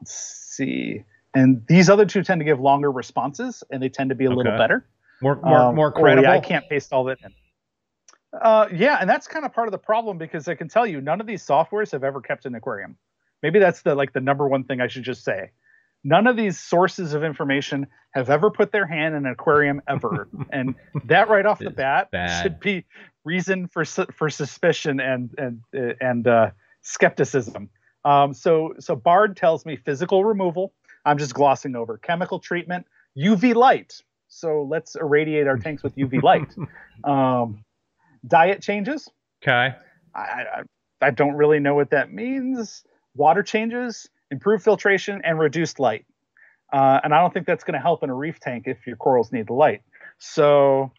let's see. And these other two tend to give longer responses, and they tend to be a little better. more more, Um, more oh, yeah, credible. I can't paste all that in. Uh, yeah, and that's kind of part of the problem because I can tell you none of these softwares have ever kept an aquarium. Maybe that's the like the number one thing I should just say. None of these sources of information have ever put their hand in an aquarium ever, and that right off the bat bad. should be reason for for suspicion and and and uh, skepticism. Um, so so Bard tells me physical removal. I'm just glossing over chemical treatment, UV light. So let's irradiate our tanks with UV light. um, diet changes. Okay. I, I I don't really know what that means. Water changes, improved filtration, and reduced light. Uh, and I don't think that's going to help in a reef tank if your corals need the light. So,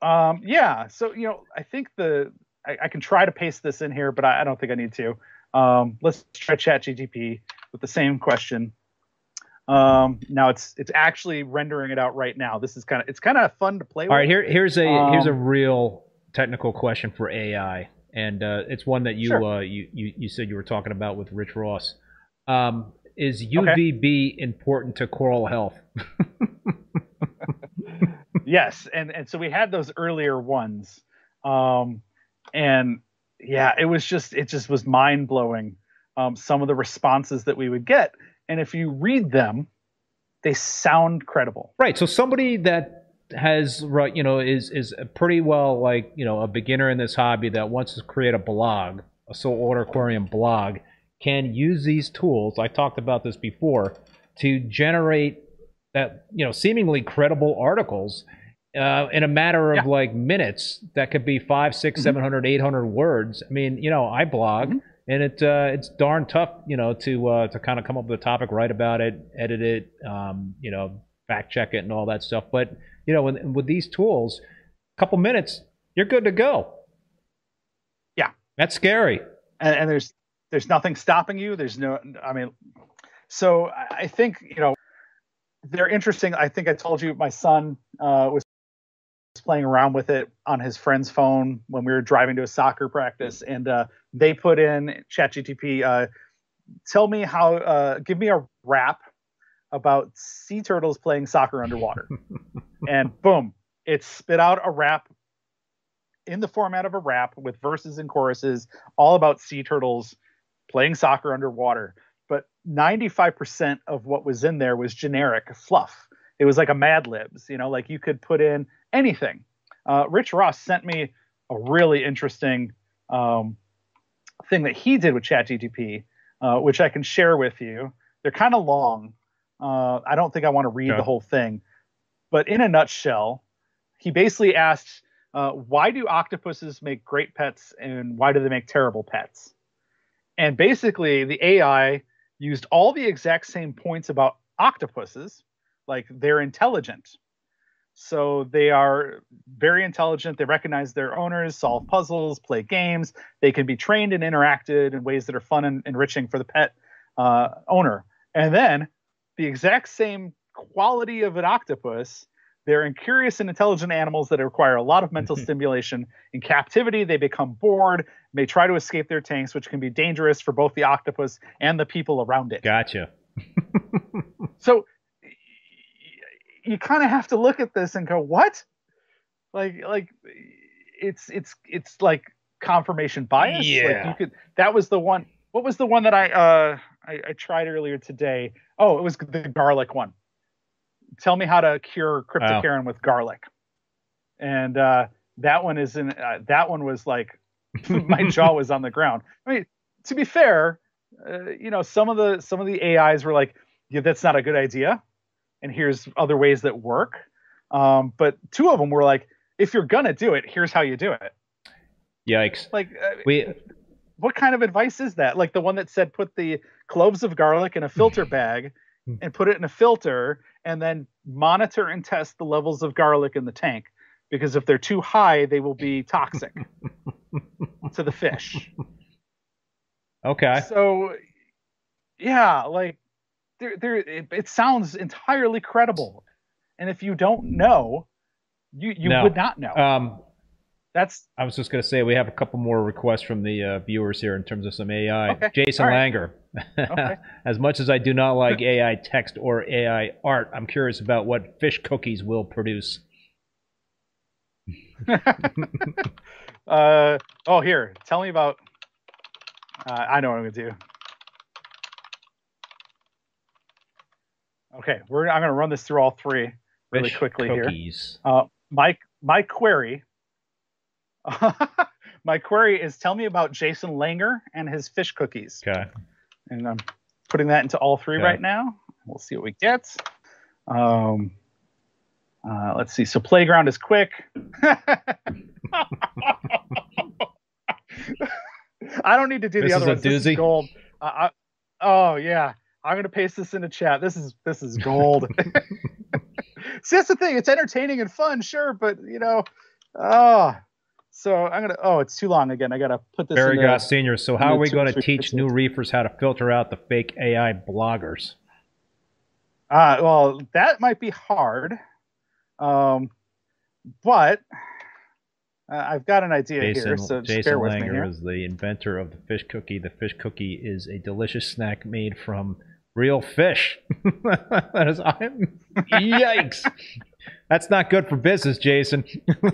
um, yeah. So you know, I think the I, I can try to paste this in here, but I, I don't think I need to. Um, let's try ChatGTP with the same question. Um, now it's it's actually rendering it out right now. This is kind of it's kind of fun to play with. All right. Here here's a here's a Um, real technical question for AI, and uh, it's one that you Sure. uh, you, you you said you were talking about with Rich Ross. Um, is UVB important to coral health? Yes, and and so we had those earlier ones, um, and yeah, it was just it just was mind blowing. Um, some of the responses that we would get, and if you read them, they sound credible. Right. So somebody that has right, you know, is is pretty well like you know a beginner in this hobby that wants to create a blog, a saltwater aquarium blog, can use these tools. I talked about this before to generate that you know seemingly credible articles uh, in a matter of yeah. like minutes that could be five six mm-hmm. seven hundred eight hundred words i mean you know i blog mm-hmm. and it uh, it's darn tough you know to uh, to kind of come up with a topic write about it edit it um, you know fact check it and all that stuff but you know with, with these tools a couple minutes you're good to go yeah that's scary and, and there's there's nothing stopping you there's no i mean so i think you know they're interesting. I think I told you my son uh, was playing around with it on his friend's phone when we were driving to a soccer practice, and uh, they put in ChatGTP. Uh, tell me how. Uh, give me a rap about sea turtles playing soccer underwater, and boom, it spit out a rap in the format of a rap with verses and choruses, all about sea turtles playing soccer underwater but 95% of what was in there was generic fluff. It was like a Mad Libs, you know, like you could put in anything. Uh, Rich Ross sent me a really interesting um, thing that he did with ChatGTP, uh, which I can share with you. They're kind of long. Uh, I don't think I want to read okay. the whole thing, but in a nutshell, he basically asked, uh, "Why do octopuses make great pets, and why do they make terrible pets?" And basically, the AI used all the exact same points about octopuses, like they're intelligent. So they are very intelligent. They recognize their owners, solve puzzles, play games. They can be trained and interacted in ways that are fun and enriching for the pet uh, owner. And then the exact same quality of an octopus they're curious and intelligent animals that require a lot of mental stimulation. In captivity, they become bored, may try to escape their tanks, which can be dangerous for both the octopus and the people around it. Gotcha. so you kind of have to look at this and go, "What?" Like, like it's it's it's like confirmation bias. Yeah. Like you could. That was the one. What was the one that I uh I, I tried earlier today? Oh, it was the garlic one tell me how to cure cryptocaryon wow. with garlic. And uh, that one is in. Uh, that one was like my jaw was on the ground. I mean, to be fair, uh, you know, some of the some of the AIs were like, yeah, that's not a good idea, and here's other ways that work. Um, but two of them were like, if you're gonna do it, here's how you do it. Yikes! Like uh, we. What kind of advice is that? Like the one that said put the cloves of garlic in a filter bag and put it in a filter and then monitor and test the levels of garlic in the tank because if they're too high, they will be toxic to the fish. Okay. So, yeah, like there, there, it, it, sounds entirely credible, and if you don't know, you you no. would not know. Um, that's. I was just going to say we have a couple more requests from the uh, viewers here in terms of some AI. Okay. Jason right. Langer. Okay. as much as I do not like AI text or AI art, I'm curious about what fish cookies will produce. uh, oh, here. Tell me about. Uh, I know what I'm going to do. Okay, we're. I'm going to run this through all three really quickly cookies. here. Uh, my my query my query is tell me about Jason Langer and his fish cookies. Okay. And I'm putting that into all three okay. right now. We'll see what we get. Um, uh, let's see. So playground is quick. I don't need to do this the other one. This is gold. Uh, I, oh yeah, I'm gonna paste this into chat. This is this is gold. See, that's the thing. It's entertaining and fun, sure, but you know, oh, so I'm gonna. Oh, it's too long again. I gotta put this. Barry Goss Senior. So how are we going to teach new reefers how to filter out the fake AI bloggers? Uh, well, that might be hard. Um, but uh, I've got an idea Jason, here. So Jason Langer is the inventor of the fish cookie. The fish cookie is a delicious snack made from real fish. that is, I'm, yikes. That's not good for business, Jason.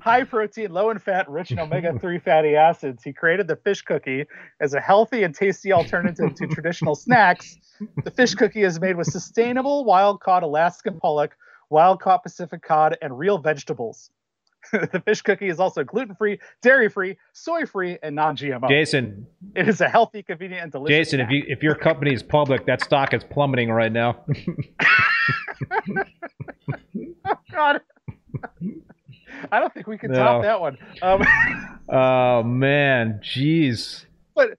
High protein, low in fat, rich in omega 3 fatty acids. He created the fish cookie as a healthy and tasty alternative to traditional snacks. The fish cookie is made with sustainable wild caught Alaskan pollock, wild caught Pacific cod, and real vegetables. the fish cookie is also gluten free, dairy free, soy free, and non GMO. Jason, It is a healthy, convenient, and delicious. Jason, if you if your company is public, that stock is plummeting right now. Oh, God. I don't think we can No. top that one. Um, oh man, jeez. but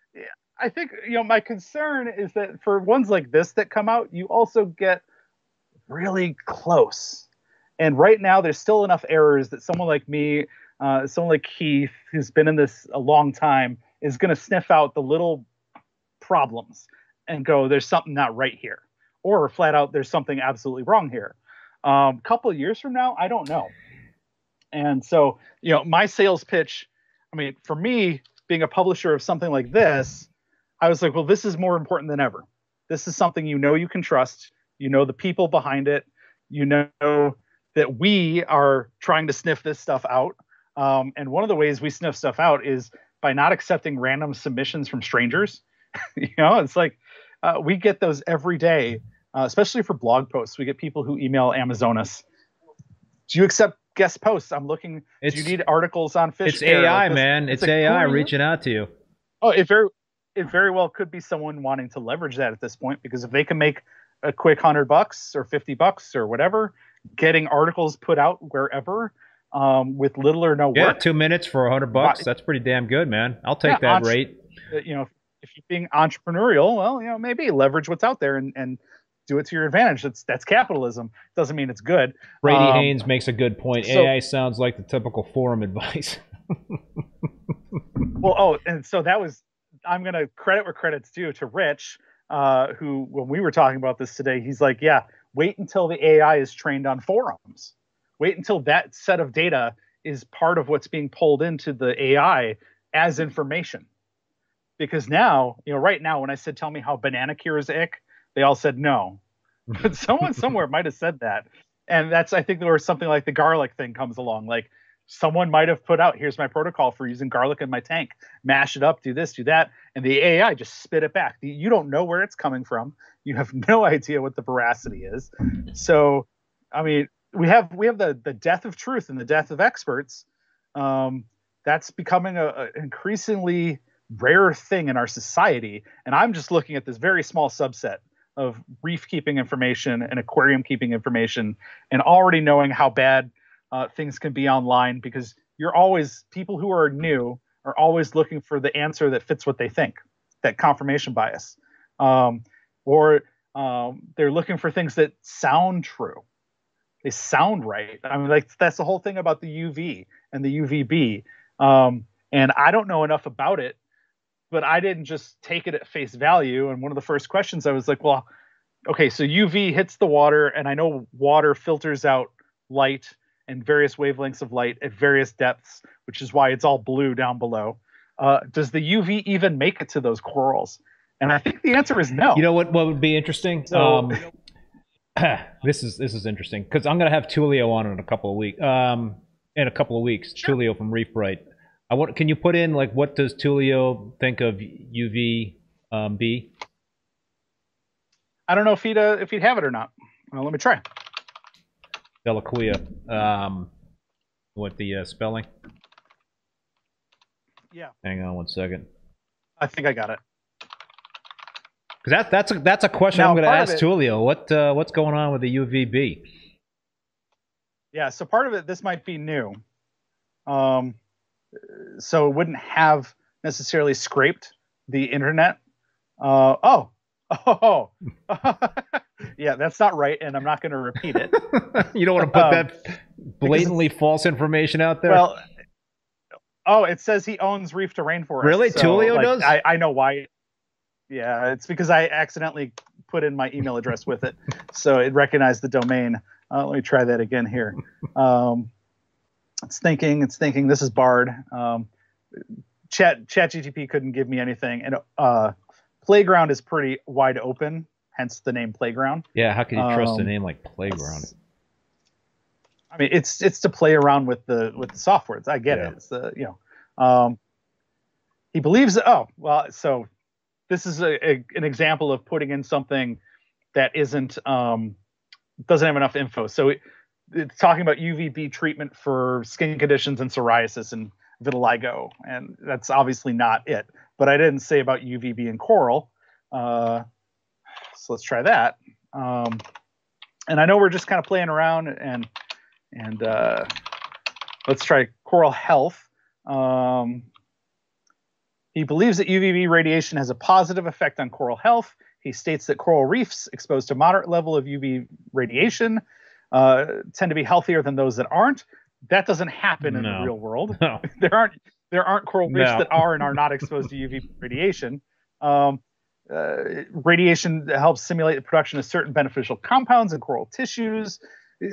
I think you know my concern is that for ones like this that come out, you also get really close. And right now, there's still enough errors that someone like me, uh, someone like Keith, who's been in this a long time, is going to sniff out the little problems and go, "There's something not right here," or flat out, "There's something absolutely wrong here." A um, couple of years from now, I don't know. And so, you know, my sales pitch. I mean, for me, being a publisher of something like this, I was like, well, this is more important than ever. This is something you know you can trust. You know the people behind it. You know that we are trying to sniff this stuff out. Um, and one of the ways we sniff stuff out is by not accepting random submissions from strangers. you know, it's like uh, we get those every day, uh, especially for blog posts. We get people who email Amazonas. Do you accept guest posts? I'm looking. It's do you need articles on fish? it's? AI, Like man. It's like, AI reaching out to you. Oh, it very it very well could be someone wanting to leverage that at this point because if they can make a quick hundred bucks or fifty bucks or whatever, getting articles put out wherever um, with little or no Yeah, work, two minutes for a hundred bucks. That's pretty damn good, man. I'll take Yeah, that entre- rate. uh, you know, if you're being entrepreneurial, well, you know, maybe leverage what's out there and, and do it to your advantage. That's that's capitalism. Doesn't mean it's good. Brady Um, Haynes makes a good point. so- AI sounds like the typical forum advice. Well, oh, and so that was I'm gonna credit where credit's due to Rich, uh, who when we were talking about this today, he's like, yeah, wait until the AI is trained on forums. Wait until that set of data is part of what's being pulled into the AI as information. Because now, you know, right now, when I said, tell me how banana cure is ick, they all said no. But someone somewhere might have said that. And that's, I think, where something like the garlic thing comes along. Like someone might have put out, here's my protocol for using garlic in my tank. Mash it up, do this, do that. And the AI just spit it back. You don't know where it's coming from. You have no idea what the veracity is. So, I mean, we have we have the the death of truth and the death of experts. Um, that's becoming a, a increasingly rare thing in our society. And I'm just looking at this very small subset of reef keeping information and aquarium keeping information, and already knowing how bad uh, things can be online because you're always people who are new are always looking for the answer that fits what they think, that confirmation bias, um, or um, they're looking for things that sound true. They sound right. I mean, like that's the whole thing about the UV and the UVB. Um, and I don't know enough about it, but I didn't just take it at face value. And one of the first questions I was like, well, okay, so UV hits the water, and I know water filters out light and various wavelengths of light at various depths, which is why it's all blue down below. Uh, does the UV even make it to those corals? And I think the answer is no. You know what? What would be interesting? So- um, this is this is interesting because I'm gonna have Tullio on in a couple of weeks. Um, in a couple of weeks, Sure. Tullio from ReefBrite. I want. Can you put in like what does Tullio think of UV um, B? I don't know if he'd uh, if he'd have it or not. Well, let me try. Dell'Aquila. Um, what the uh, spelling? Yeah, Hang on one second. I think I got it. Because that, that's a that's a question Now, I'm going to ask it- Tullio. What uh, what's going on with the UVB? Yeah, so part of it this might be new. Um, so it wouldn't have necessarily scraped the internet. Uh, oh, oh, yeah, that's not right, and I'm not going to repeat it. you don't want to put Um, that blatantly false information out there. well, oh, it says he owns Reef to Rainforest. Really? so, Tullio like, does? I, I know why. Yeah, it's because I accidentally put in my email address with it, so it recognized the domain. Uh, let me try that again here. Um, it's thinking. It's thinking. This is Bard. Um, Chat ChatGTP couldn't give me anything, and uh, Playground is pretty wide open. Hence the name Playground. Yeah, how can you trust a Um, name like Playground? I mean, it's it's to play around with the with the software. I get Yeah. it. It's the you know, um, he believes. Oh well, so this is a, a an example of putting in something that isn't um, doesn't have enough info. So it, it's talking about UVB treatment for skin conditions and psoriasis and vitiligo, and that's obviously not it. But I didn't say about UVB and coral. Uh, so let's try that. Um, and I know we're just kind of playing around and and uh, let's try coral health. Um, he believes that UVB radiation has a positive effect on coral health. He states that coral reefs exposed to moderate level of UV radiation uh, tend to be healthier than those that aren't. That doesn't happen in No. the real world. No. there aren't there aren't coral reefs No. that are and are not exposed to UV radiation. Um, uh, radiation helps simulate the production of certain beneficial compounds in coral tissues.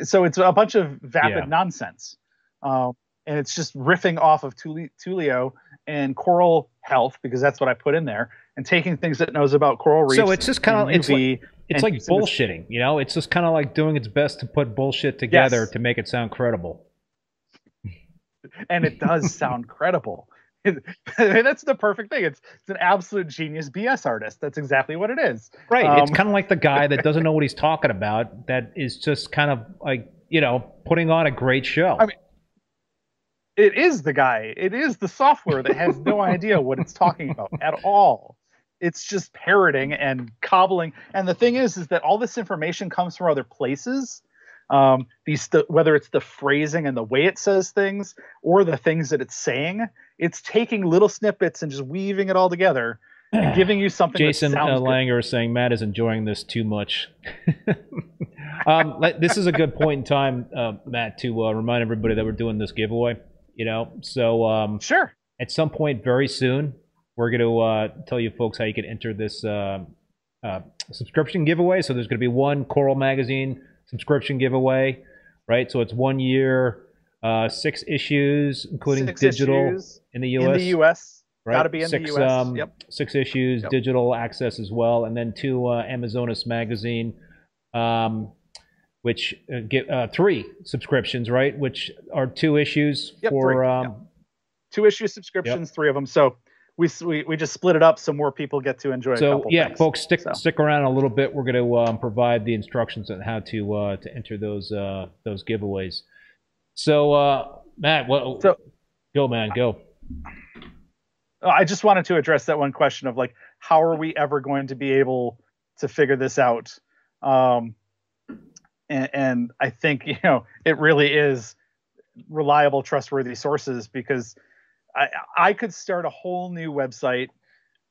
So it's a bunch of vapid Yeah. nonsense, um, and it's just riffing off of Tuli- Tullio and coral health because that's what I put in there, and taking things that knows about coral reefs. So it's just kind of it's like, it's like bullshitting, you know? It's just kind of like doing its best to put bullshit together Yes. to make it sound credible. and it does sound credible. that's the perfect thing. It's it's an absolute genius BS artist. That's exactly what it is. Right. it's Um, kind of like the guy that doesn't know what he's talking about that is just kind of like, you know, putting on a great show. I mean, It is the guy. It is the software that has no idea what it's talking about at all. It's just parroting and cobbling. And the thing is, is that all this information comes from other places. Um, these the, whether it's the phrasing and the way it says things, or the things that it's saying, it's taking little snippets and just weaving it all together and giving you something. Jason that uh. Langer is saying Matt is enjoying this too much. um, this is a good point in time, uh, Matt, to uh, remind everybody that we're doing this giveaway. You know, so um, Sure. at some point very soon, we're going to uh, tell you folks how you can enter this uh, uh, subscription giveaway. So there's going to be one Coral Magazine subscription giveaway, right? So it's one year, uh, six issues, including Six digital issues in the U.S. in the U.S. right? Gotta be in the six, US. Um, Yep. Six issues, Yep. digital access as well, and then two uh, Amazonas magazine, um, which uh, get uh, three subscriptions, right? Which are two issues Yep, for. Um, Yep. Two issue subscriptions, three of them. So we, we we just split it up so more people get to enjoy. a So yeah, things. folks, stick So. stick around a little bit. We're going to um, provide the instructions on how to uh, to enter those uh, those giveaways. So uh, Matt, what? So- go man, go. I just wanted to address that one question of like, how are we ever going to be able to figure this out? Um, and, and I think you know it really is reliable, trustworthy sources because I, I could start a whole new website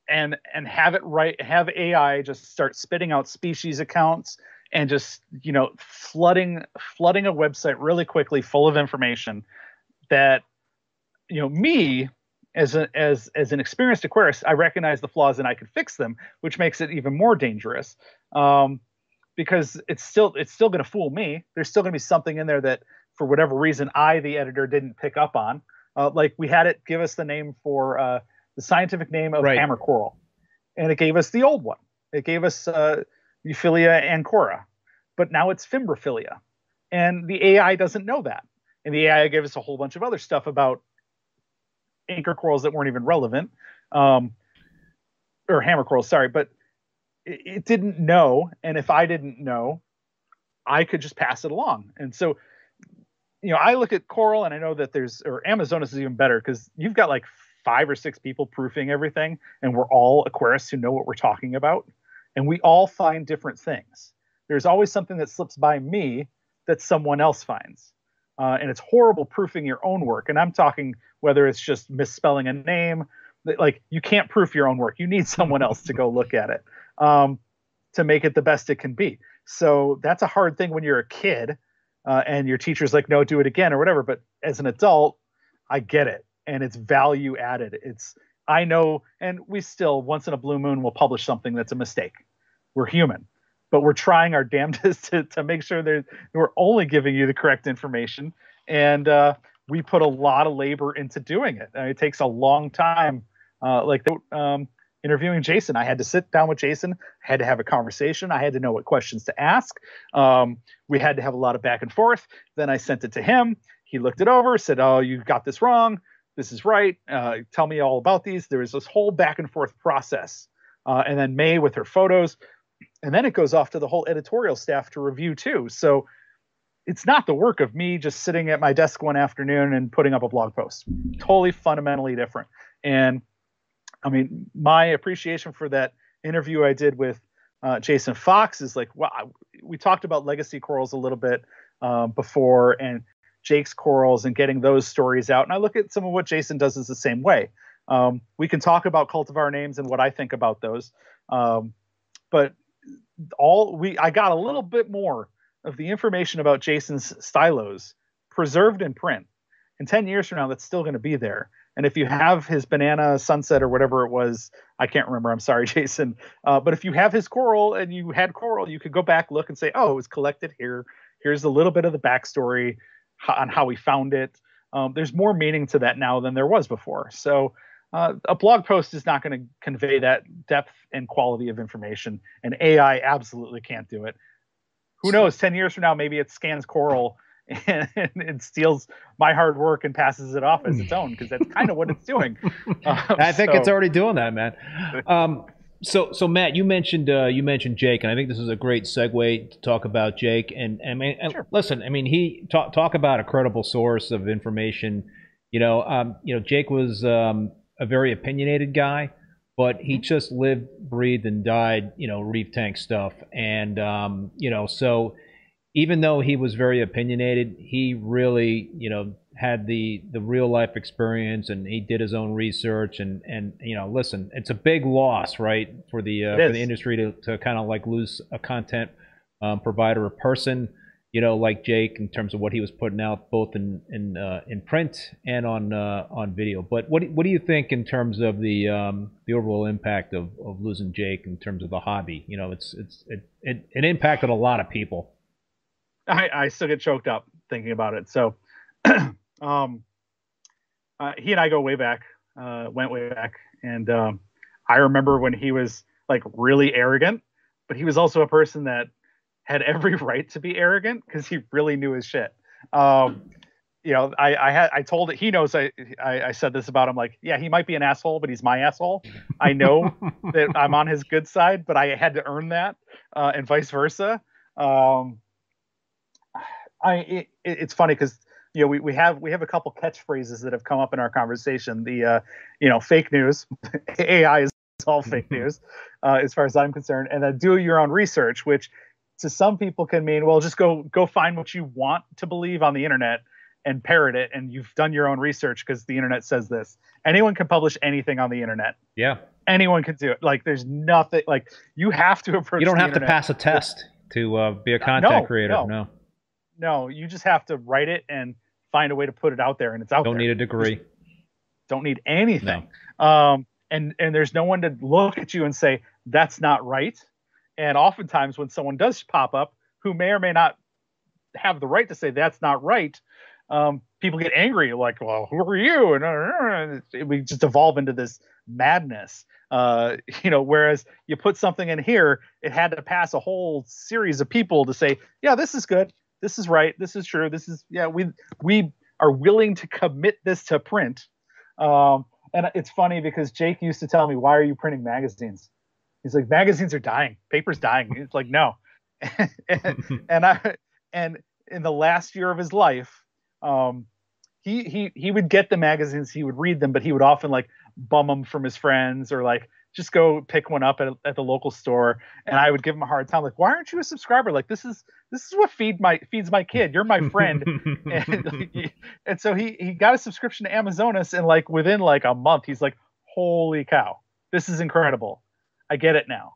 and and have it right, have AI just start spitting out species accounts and just you know flooding flooding a website really quickly full of information that you know me as a, as as an experienced aquarist, I recognize the flaws and I could fix them, which makes it even more dangerous. Um, because it's still it's still going to fool me. There's still going to be something in there that, for whatever reason, I the editor didn't pick up on. Uh, like we had it give us the name for uh, the scientific name of Right. hammer coral, and it gave us the old one. It gave us uh, Euphyllia ancora, but now it's Fimbriaphyllia, and the AI doesn't know that. And the AI gave us a whole bunch of other stuff about anchor corals that weren't even relevant, um, or hammer corals. Sorry, but it, it didn't know, and if I didn't know, I could just pass it along. And so, you know, I look at coral, and I know that there's or Amazonas is even better because you've got like five or six people proofing everything, and we're all aquarists who know what we're talking about, and we all find different things. There's always something that slips by me that someone else finds. Uh, and it's horrible proofing your own work. And I'm talking whether it's just misspelling a name, like you can't proof your own work. You need someone else to go look at it um, to make it the best it can be. So that's a hard thing when you're a kid uh, and your teacher's like, no, do it again or whatever. But as an adult, I get it. And it's value added. It's, I know, and we still, once in a blue moon, will publish something that's a mistake. We're human but we're trying our damnedest to, to make sure that we're only giving you the correct information. And uh, we put a lot of labor into doing it. It takes a long time. Uh, like um, interviewing Jason. I had to sit down with Jason, I had to have a conversation, I had to know what questions to ask. Um, we had to have a lot of back and forth. Then I sent it to him. He looked it over, said, "Oh, you got this wrong. This is right. Uh, tell me all about these." There was this whole back and forth process, uh, and then May with her photos, and then it goes off to the whole editorial staff to review too. So it's not the work of me just sitting at my desk one afternoon and putting up a blog post. Totally fundamentally different. And I mean, my appreciation for that interview I did with uh, Jason Fox is like, wow, we talked about legacy corals a little bit um, before and Jake's corals and getting those stories out. And I look at some of what Jason does is the same way. Um, we can talk about cultivar names and what I think about those. Um, but all we, I got a little bit more of the information about Jason's stylos preserved in print. And 10 years from now, that's still going to be there. And if you have his banana sunset or whatever it was, I can't remember. I'm sorry, Jason. Uh, but if you have his coral and you had coral, you could go back, look, and say, oh, it was collected here. Here's a little bit of the backstory on how we found it. Um, there's more meaning to that now than there was before. So uh, a blog post is not going to convey that depth and quality of information, and AI absolutely can't do it who knows? Ten years from now, maybe it scans coral and, it steals my hard work and passes it off as its own because that's kind of what it's doing. Uh, I think so. it's already doing that, man. Um, so, so Matt, you mentioned uh, you mentioned Jake, and I think this is a great segue to talk about Jake. And, and I mean, sure. listen, I mean, he talk talk about a credible source of information. You know, um, you know, Jake was um, a very opinionated guy but he mm-hmm. just lived, breathed, and died, you know, reef tank stuff. And, um, you know, so even though he was very opinionated, he really, you know, had the the real life experience and he did his own research and and you know listen it's a big loss right for the uh, for the industry to, to kind of like lose a content um, provider a person you know, like Jake in terms of what he was putting out both in in uh, in print and on uh, on video. But what what do you think in terms of the um, the overall impact of, of losing Jake in terms of the hobby? You know, it's it's it it, it impacted a lot of people. I, I still get choked up thinking about it. So, um, uh, he and I go way back, uh, went way back, and um, I remember when he was like really arrogant, but he was also a person that had every right to be arrogant because he really knew his shit. Um, you know, I, I had I told it. He knows I, I, I said this about him. Like, yeah, he might be an asshole, but he's my asshole. I know that I'm on his good side, but I had to earn that, uh, and vice versa. Um, I it, it's funny because you know we, we have we have a couple catchphrases that have come up in our conversation. The uh, you know fake news, AI is all fake news, uh, as far as I'm concerned, and then do your own research, which to some people can mean well just go go find what you want to believe on the internet and parrot it and you've done your own research because the internet says this anyone can publish anything on the internet yeah anyone can do it like there's nothing like you have to approach you don't have internet. to pass a test to uh, be a content no, creator no. no no you just have to write it and find a way to put it out there and it's out there. don't there. need a degree don't need anything no. um and and there's no one to look at you and say that's not right and oftentimes, when someone does pop up who may or may not have the right to say that's not right, um, people get angry, like, "Well, who are you?" And uh, we just evolve into this madness. Uh, you know, whereas you put something in here, it had to pass a whole series of people to say, "Yeah, this is good. This is right. This is true. This is yeah." We we are willing to commit this to print. Um, and it's funny because Jake used to tell me, "Why are you printing magazines?" He's like, magazines are dying, paper's dying. It's like, no. and, and I and in the last year of his life, um, he he he would get the magazines, he would read them, but he would often like bum them from his friends or like just go pick one up at, at the local store and i would give him a hard time like why aren't you a subscriber like this is this is what feed my feeds my kid you're my friend and, and so he he got a subscription to amazonas and like within like a month he's like holy cow this is incredible I get it now.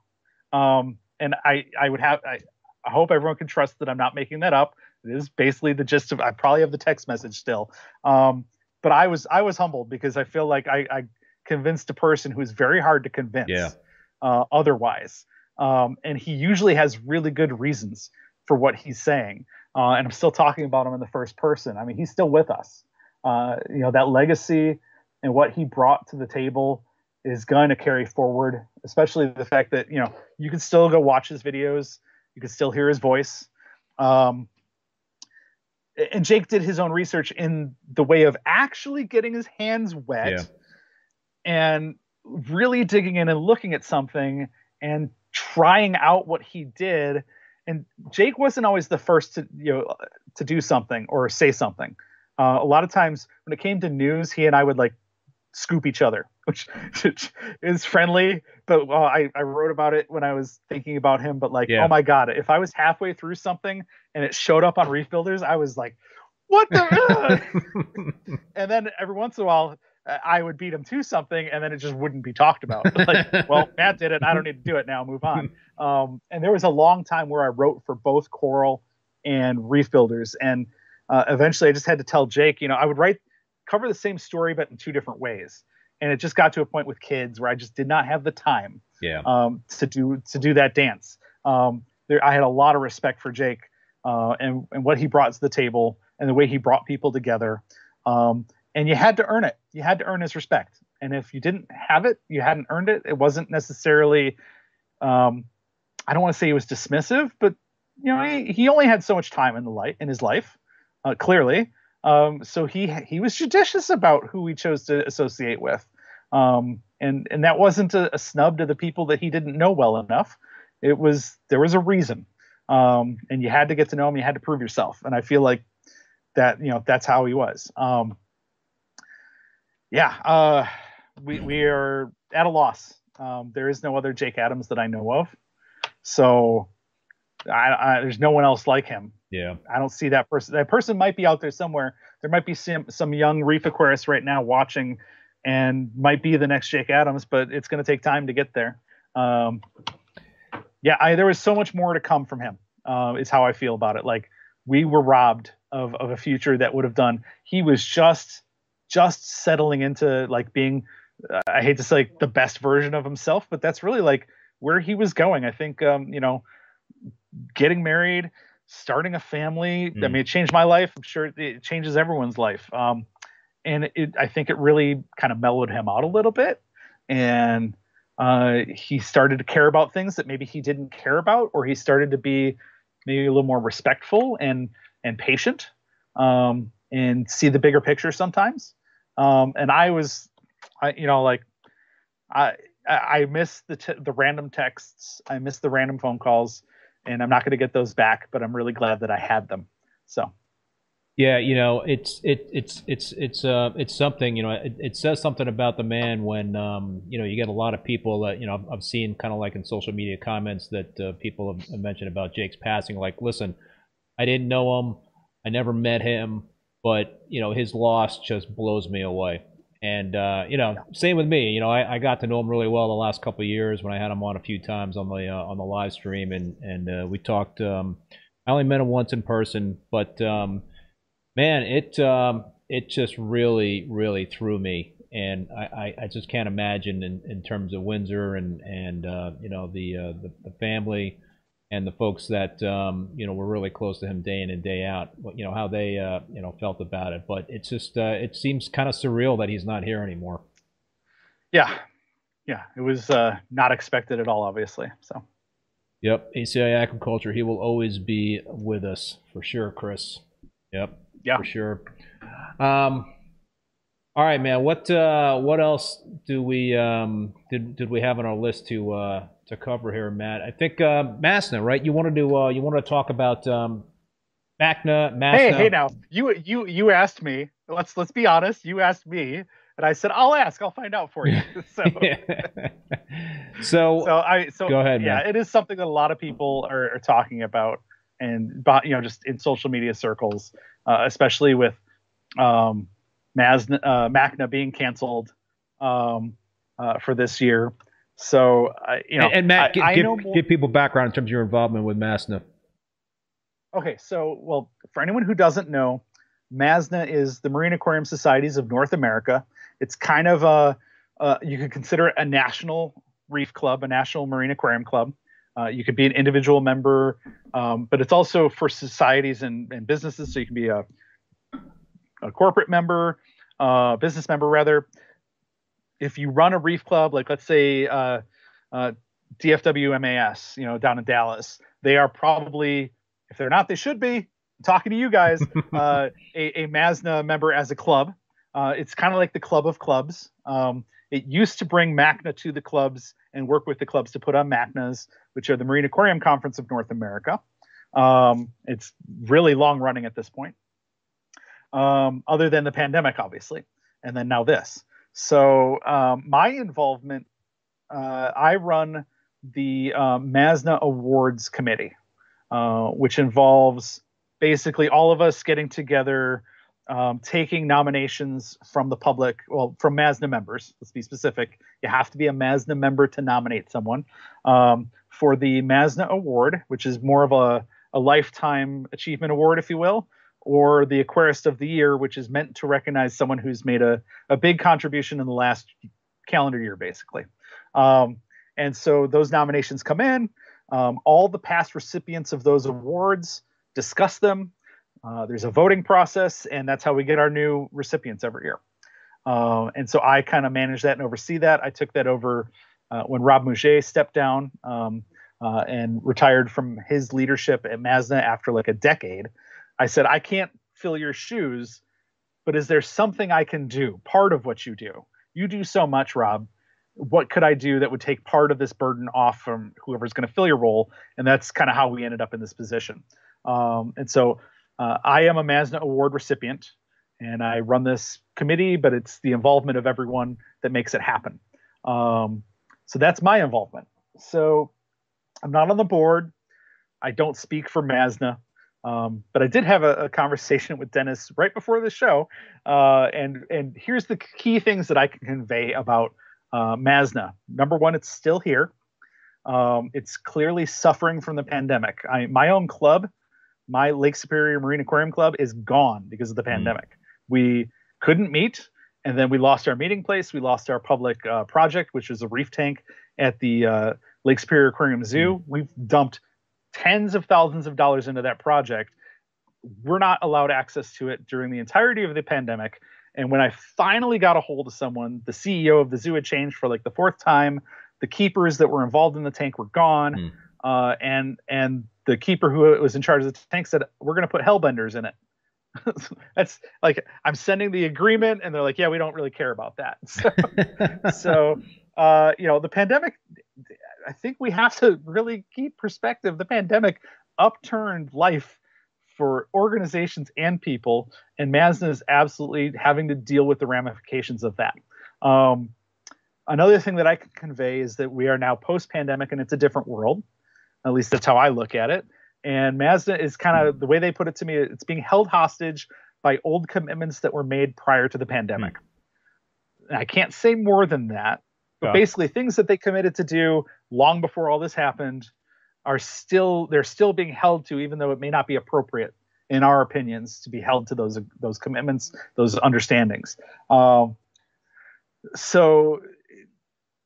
Um, and I, I would have, I, I hope everyone can trust that I'm not making that up. It is basically the gist of, I probably have the text message still. Um, but I was, I was humbled because I feel like I, I convinced a person who's very hard to convince yeah. uh, otherwise. Um, and he usually has really good reasons for what he's saying. Uh, and I'm still talking about him in the first person. I mean, he's still with us. Uh, you know, that legacy and what he brought to the table is going to carry forward, especially the fact that you know you can still go watch his videos, you can still hear his voice. Um, and Jake did his own research in the way of actually getting his hands wet yeah. And really digging in and looking at something and trying out what he did. And Jake wasn't always the first to you know to do something or say something. Uh, a lot of times when it came to news, he and I would like scoop each other, which, which is friendly. But well, I, I wrote about it when I was thinking about him. But like, yeah. oh my god, if I was halfway through something and it showed up on Reef Builders, I was like, what the? and then every once in a while, I would beat him to something, and then it just wouldn't be talked about. like, well, Matt did it. I don't need to do it now. Move on. Um, and there was a long time where I wrote for both Coral and Reef Builders, and uh, eventually I just had to tell Jake, you know, I would write cover the same story but in two different ways, and it just got to a point with kids where I just did not have the time, yeah, um, to do to do that dance. Um, there, I had a lot of respect for Jake uh, and and what he brought to the table and the way he brought people together. Um, and you had to earn it. You had to earn his respect. And if you didn't have it, you hadn't earned it. It wasn't necessarily. Um, I don't want to say he was dismissive, but you know, he, he only had so much time in the light in his life, uh, clearly. Um, so he he was judicious about who he chose to associate with, um, and and that wasn't a, a, snub to the people that he didn't know well enough. It was there was a reason, um, and you had to get to know him. You had to prove yourself, and I feel like that you know that's how he was. Um, yeah, uh, we we are at a loss. Um, there is no other Jake Adams that I know of, so I, I, there's no one else like him. Yeah, I don't see that person. That person might be out there somewhere. There might be some some young reef aquarists right now watching, and might be the next Jake Adams, but it's going to take time to get there. Um, yeah, I, there was so much more to come from him. Uh, is how I feel about it. Like we were robbed of of a future that would have done. He was just just settling into like being uh, I hate to say like, the best version of himself, but that's really like where he was going. I think um, you know, getting married, starting a family. Mm. I mean, it changed my life. I'm sure it changes everyone's life. Um, and it, I think it really kind of mellowed him out a little bit, and uh, he started to care about things that maybe he didn't care about, or he started to be maybe a little more respectful and and patient, um, and see the bigger picture sometimes. Um, and I was, I, you know, like I I miss the t- the random texts, I miss the random phone calls, and I'm not going to get those back. But I'm really glad that I had them. So. Yeah, you know, it's it it's it's it's uh it's something. You know, it, it says something about the man when um you know you get a lot of people that you know I've seen kind of like in social media comments that uh, people have mentioned about Jake's passing. Like, listen, I didn't know him, I never met him but you know his loss just blows me away. And uh, you know, same with me. You know, I, I, got to know him really well the last couple of years when I had him on a few times on the uh, on the live stream, and and uh, we talked. Um, I only met him once in person, but um, man, it um, it just really really threw me, and I, I, just can't imagine in, in terms of Windsor and and uh, you know the, uh, the the family and the folks that um, you know were really close to him day in and day out, you know how they uh, you know felt about it. But it's just uh, it seems kind of surreal that he's not here anymore. Yeah, yeah, it was uh, not expected at all, obviously. So. Yep, ACI Aquaculture. He will always be with us for sure, Chris. Yep. Yeah. For sure. Um, all right, man. What uh, what else do we um, did did we have on our list to uh, to cover here, Matt. I think uh, Masna, right? You wanted to uh, you wanted to talk about um, Macna, Masna. Hey, hey, now you you you asked me. Let's let's be honest. You asked me, and I said I'll ask. I'll find out for you. so, so, so I so go ahead. Yeah, man. it is something that a lot of people are, are talking about, and you know, just in social media circles, uh, especially with um, Masna, uh, Macna being canceled um, uh, for this year. So, you know, and, and Matt, I, give, I give, give, people background in terms of your involvement with Masna. Okay, so well, for anyone who doesn't know, MASNA is the Marine Aquarium Societies of North America. It's kind of a, uh, you could consider it a national reef club, a national marine aquarium club. Uh, you could be an individual member, um, but it's also for societies and, and, businesses. So you can be a, a corporate member, uh, business member rather. If you run a reef club, like let's say uh, uh, DFW MAS, you know, down in Dallas, they are probably, if they're not, they should be. I'm talking to you guys, uh, a, a MASNA member as a club. Uh, it's kind of like the club of clubs. Um, it used to bring MACNA to the clubs and work with the clubs to put on MACNAs, which are the Marine Aquarium Conference of North America. Um, it's really long running at this point, um, other than the pandemic, obviously, and then now this. So um, my involvement, uh, I run the uh, MASNA Awards Committee, uh, which involves basically all of us getting together um, taking nominations from the public, well, from MASNA members. Let's be specific. You have to be a MASNA member to nominate someone um, for the MASNA Award, which is more of a, a lifetime achievement award, if you will, or the Aquarist of the Year, which is meant to recognize someone who's made a, a big contribution in the last calendar year, basically. Um, and so those nominations come in. Um, all the past recipients of those awards discuss them, uh, there's a voting process, and that's how we get our new recipients every year. Uh, and so I kind of manage that and oversee that. I took that over uh, when Rob Mouget stepped down um, uh, and retired from his leadership at MASNA after like a decade. I said, I can't fill your shoes, but is there something I can do? Part of what you do. You do so much, Rob. What could I do that would take part of this burden off from whoever's going to fill your role? And that's kind of how we ended up in this position. Um, and so uh, I am a MASNA Award recipient, and I run this committee, but it's the involvement of everyone that makes it happen. Um, so that's my involvement. So I'm not on the board. I don't speak for MASNA, um, but I did have a, a, conversation with Dennis right before the show, uh, and and here's the key things that I can convey about uh, MASNA. Number one, it's still here. Um, it's clearly suffering from the pandemic. I, my own club my Lake Superior Marine Aquarium Club is gone because of the mm. pandemic. We couldn't meet, and then we lost our meeting place. We lost our public uh, project, which is a reef tank at the uh, Lake Superior Aquarium Zoo. Mm. We've dumped tens of thousands of dollars into that project. We're not allowed access to it during the entirety of the pandemic. And when I finally got a hold of someone, the CEO of the zoo had changed for like the fourth time. The keepers that were involved in the tank were gone, mm. uh, and and the keeper who was in charge of the tank said, "We're going to put hellbenders in it." That's like I'm sending the agreement, and they're like, "Yeah, we don't really care about that." So, so uh, you know, the pandemic. I think we have to really keep perspective. The pandemic upturned life for organizations and people, and MASNA is absolutely having to deal with the ramifications of that. Um, another thing that I can convey is that we are now post-pandemic, and it's a different world. At least that's how I look at it. And MASNA is kind of the way they put it to me, it's being held hostage by old commitments that were made prior to the pandemic. Mm. I can't say more than that, but yeah. basically things that they committed to do long before all this happened are still they're still being held to even though it may not be appropriate in our opinions to be held to those those commitments, those understandings. Um, so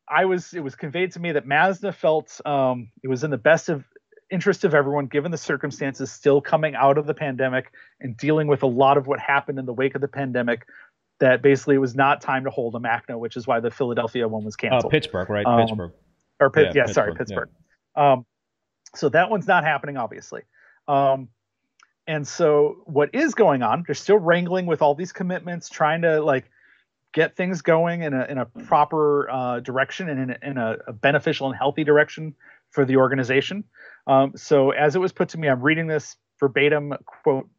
I was it was conveyed to me that MASNA felt um, it was in the best of interest of everyone, given the circumstances still coming out of the pandemic and dealing with a lot of what happened in the wake of the pandemic. That basically it was not time to hold a MACNA, which is why the Philadelphia one was uh, canceled. Uh, Pittsburgh, right? Um, Pittsburgh. Or Pitt, yeah, yeah Pittsburgh, sorry, Pittsburgh. Yeah. Um, so that one's not happening, obviously. Um, and so what is going on? They're still wrangling with all these commitments, trying to like get things going in a, in a proper uh, direction and in, a, in a, a, beneficial and healthy direction for the organization. Um, so as it was put to me, I'm reading this verbatim quote.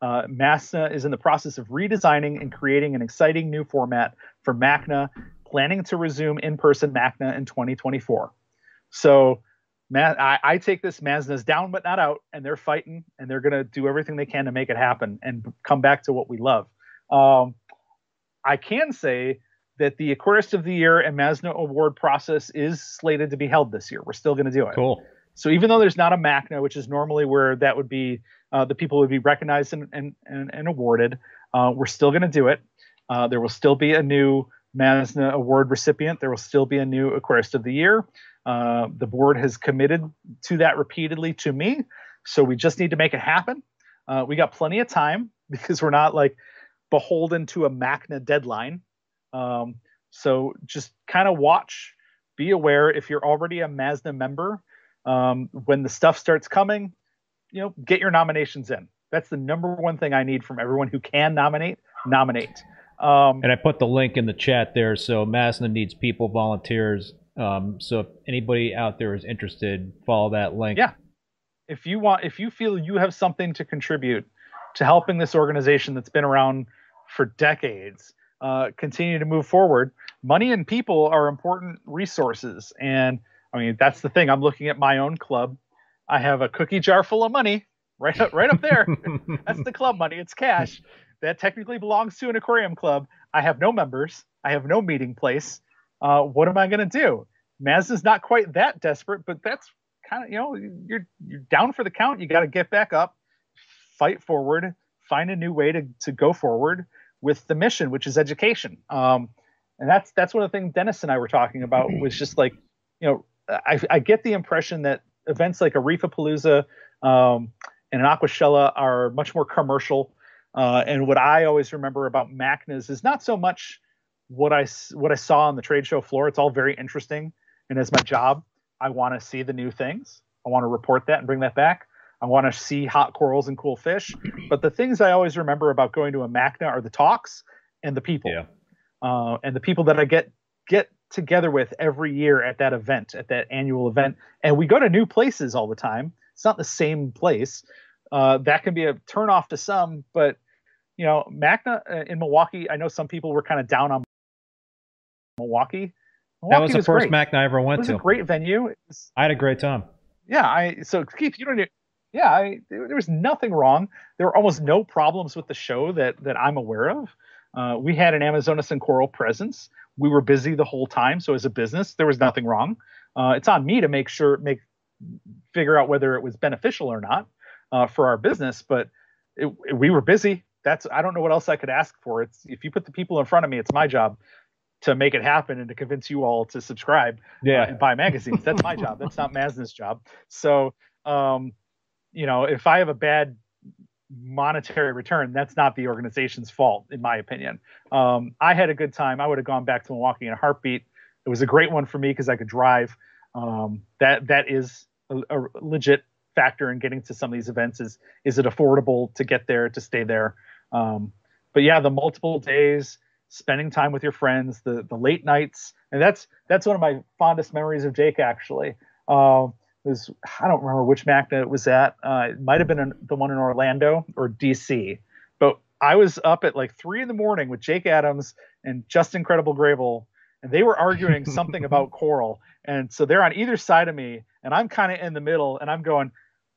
Uh, MASNA is in the process of redesigning and creating an exciting new format for MACNA, planning to resume in-person MACNA in 2024. So I, I, take this MASNA's down but not out, and they're fighting and they're going to do everything they can to make it happen and come back to what we love. Um, I can say that the Aquarist of the Year and MASNA Award process is slated to be held this year. We're still going to do it. Cool. So even though there's not a MACNA, which is normally where that would be, uh, the people would be recognized and, and, and, and awarded, uh, we're still going to do it. Uh, there will still be a new MASNA Award recipient. There will still be a new Aquarist of the Year. Uh, the board has committed to that repeatedly to me. So we just need to make it happen. Uh, we got plenty of time because we're not like beholden to a MACNA deadline. Um, So just kind of watch, be aware if you're already a MASNA member, um, when the stuff starts coming, you know, get your nominations in. That's the number one thing I need from everyone who can nominate. Nominate. Um, And I put the link in the chat there. So Masna needs people, volunteers. Um, so if anybody out there is interested, follow that link. Yeah. if you want, if you feel you have something to contribute to helping this organization that's been around for decades uh, continue to move forward, money and people are important resources. And I mean, that's the thing. I'm looking at my own club. I have a cookie jar full of money right up, right up there. That's the club money. It's cash that technically belongs to an aquarium club. I have no members. I have no meeting place. Uh, what am I going to do? MASNA's not quite that desperate, but that's kind of you know you're you're down for the count. You got to get back up, fight forward, find a new way to to go forward with the mission, which is education. Um, and that's that's one of the things Dennis and I were talking about was just like you know I, I get the impression that events like a Reefapalooza um, and an Aquashella are much more commercial. Uh, and what I always remember about MACNAs is not so much what I what I saw on the trade show floor. It's all very interesting, and as my job, I want to see the new things. I want to report that and bring that back. I want to see hot corals and cool fish. But the things I always remember about going to a MACNA are the talks and the people, Yeah. uh, and the people that I get get together with every year at that event, at that annual event. And we go to new places all the time. It's not the same place. Uh, that can be a turnoff to some, but you know, MACNA uh, in Milwaukee. I know some people were kind of down on Milwaukee. That was the first great. Mac I ever It went was a to. great venue. Was- I had a great time. yeah, I so Keith, you don't. Yeah, I, there, there was nothing wrong. There were almost no problems with the show that that I'm aware of. Uh, we had an Amazonas and Coral presence. We were busy the whole time, so as a business, there was nothing wrong. Uh, it's on me to make sure make figure out whether it was beneficial or not uh, for our business. But it, it- we were busy. That's I don't know what else I could ask for. It's if you put the people in front of me, it's my job to make it happen and to convince you all to subscribe uh, and buy magazines. That's my job. That's not MASNA's job. So, um, you know, if I have a bad monetary return, that's not the organization's fault, in my opinion. Um, I had a good time. I would have gone back to Milwaukee in a heartbeat. It was a great one for me because I could drive. Um, that that is a, a legit factor in getting to some of these events. Is is it affordable to get there to stay there? Um, but yeah, the multiple days, spending time with your friends, the the late nights, and that's that's one of my fondest memories of Jake actually. Um, was I don't remember which MACNA it was at. Uh, it might have been the one in Orlando or DC, but I was up at like three in the morning with Jake Adams and Justin Credible Grable, and they were arguing something about coral. And so they're on either side of me, and I'm kind of in the middle, and I'm going,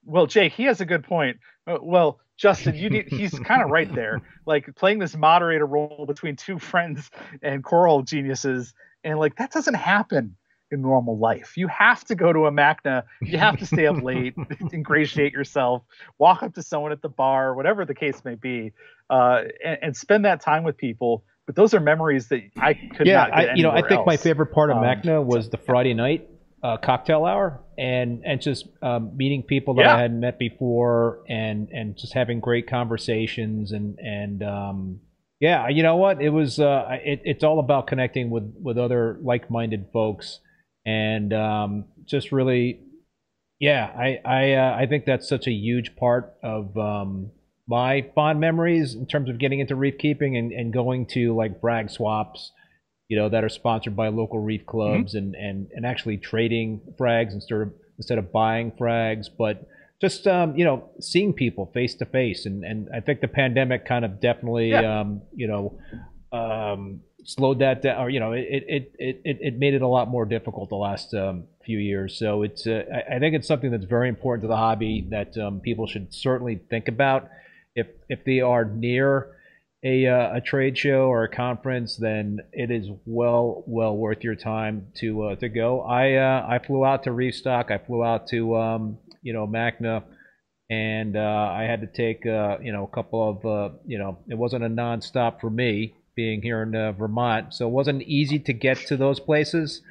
"Well, Jake, he has a good point. Uh, well, Justin, you need, he's kind of right there. Like playing this moderator role between two friends and coral geniuses, and like that doesn't happen in normal life. You have to go to a MACNA. You have to stay up late, ingratiate yourself, walk up to someone at the bar, whatever the case may be, uh, and, and spend that time with people. But those are memories that I could yeah, not get I, you know, I think my favorite part of Um, Macna was the Friday night uh, cocktail hour and and just um, meeting people that Yeah. I hadn't met before and and just having great conversations and and um, yeah, you know what? It was uh, it, it's all about connecting with with other like-minded folks and um, just really yeah, I I uh, I think that's such a huge part of um, my fond memories in terms of getting into reef keeping and, and going to like frag swaps, you know, that are sponsored by local reef clubs and, and, and actually trading frags instead of instead of buying frags, but just um, you know, seeing people face to face and, and I think the pandemic kind of definitely Yeah. um, you know, um, slowed that down or you know, it it, it, it, it made it a lot more difficult the last um, few years. So it's uh, I, I think it's something that's very important to the hobby that um, people should certainly think about if if they are near a uh, a trade show or a conference, then it is well well worth your time to uh, to go. I uh, I flew out to Restock. I flew out to um, you know MACNA, and uh, I had to take uh, you know a couple of uh, you know it wasn't a nonstop for me being here in Vermont, so it wasn't easy to get to those places,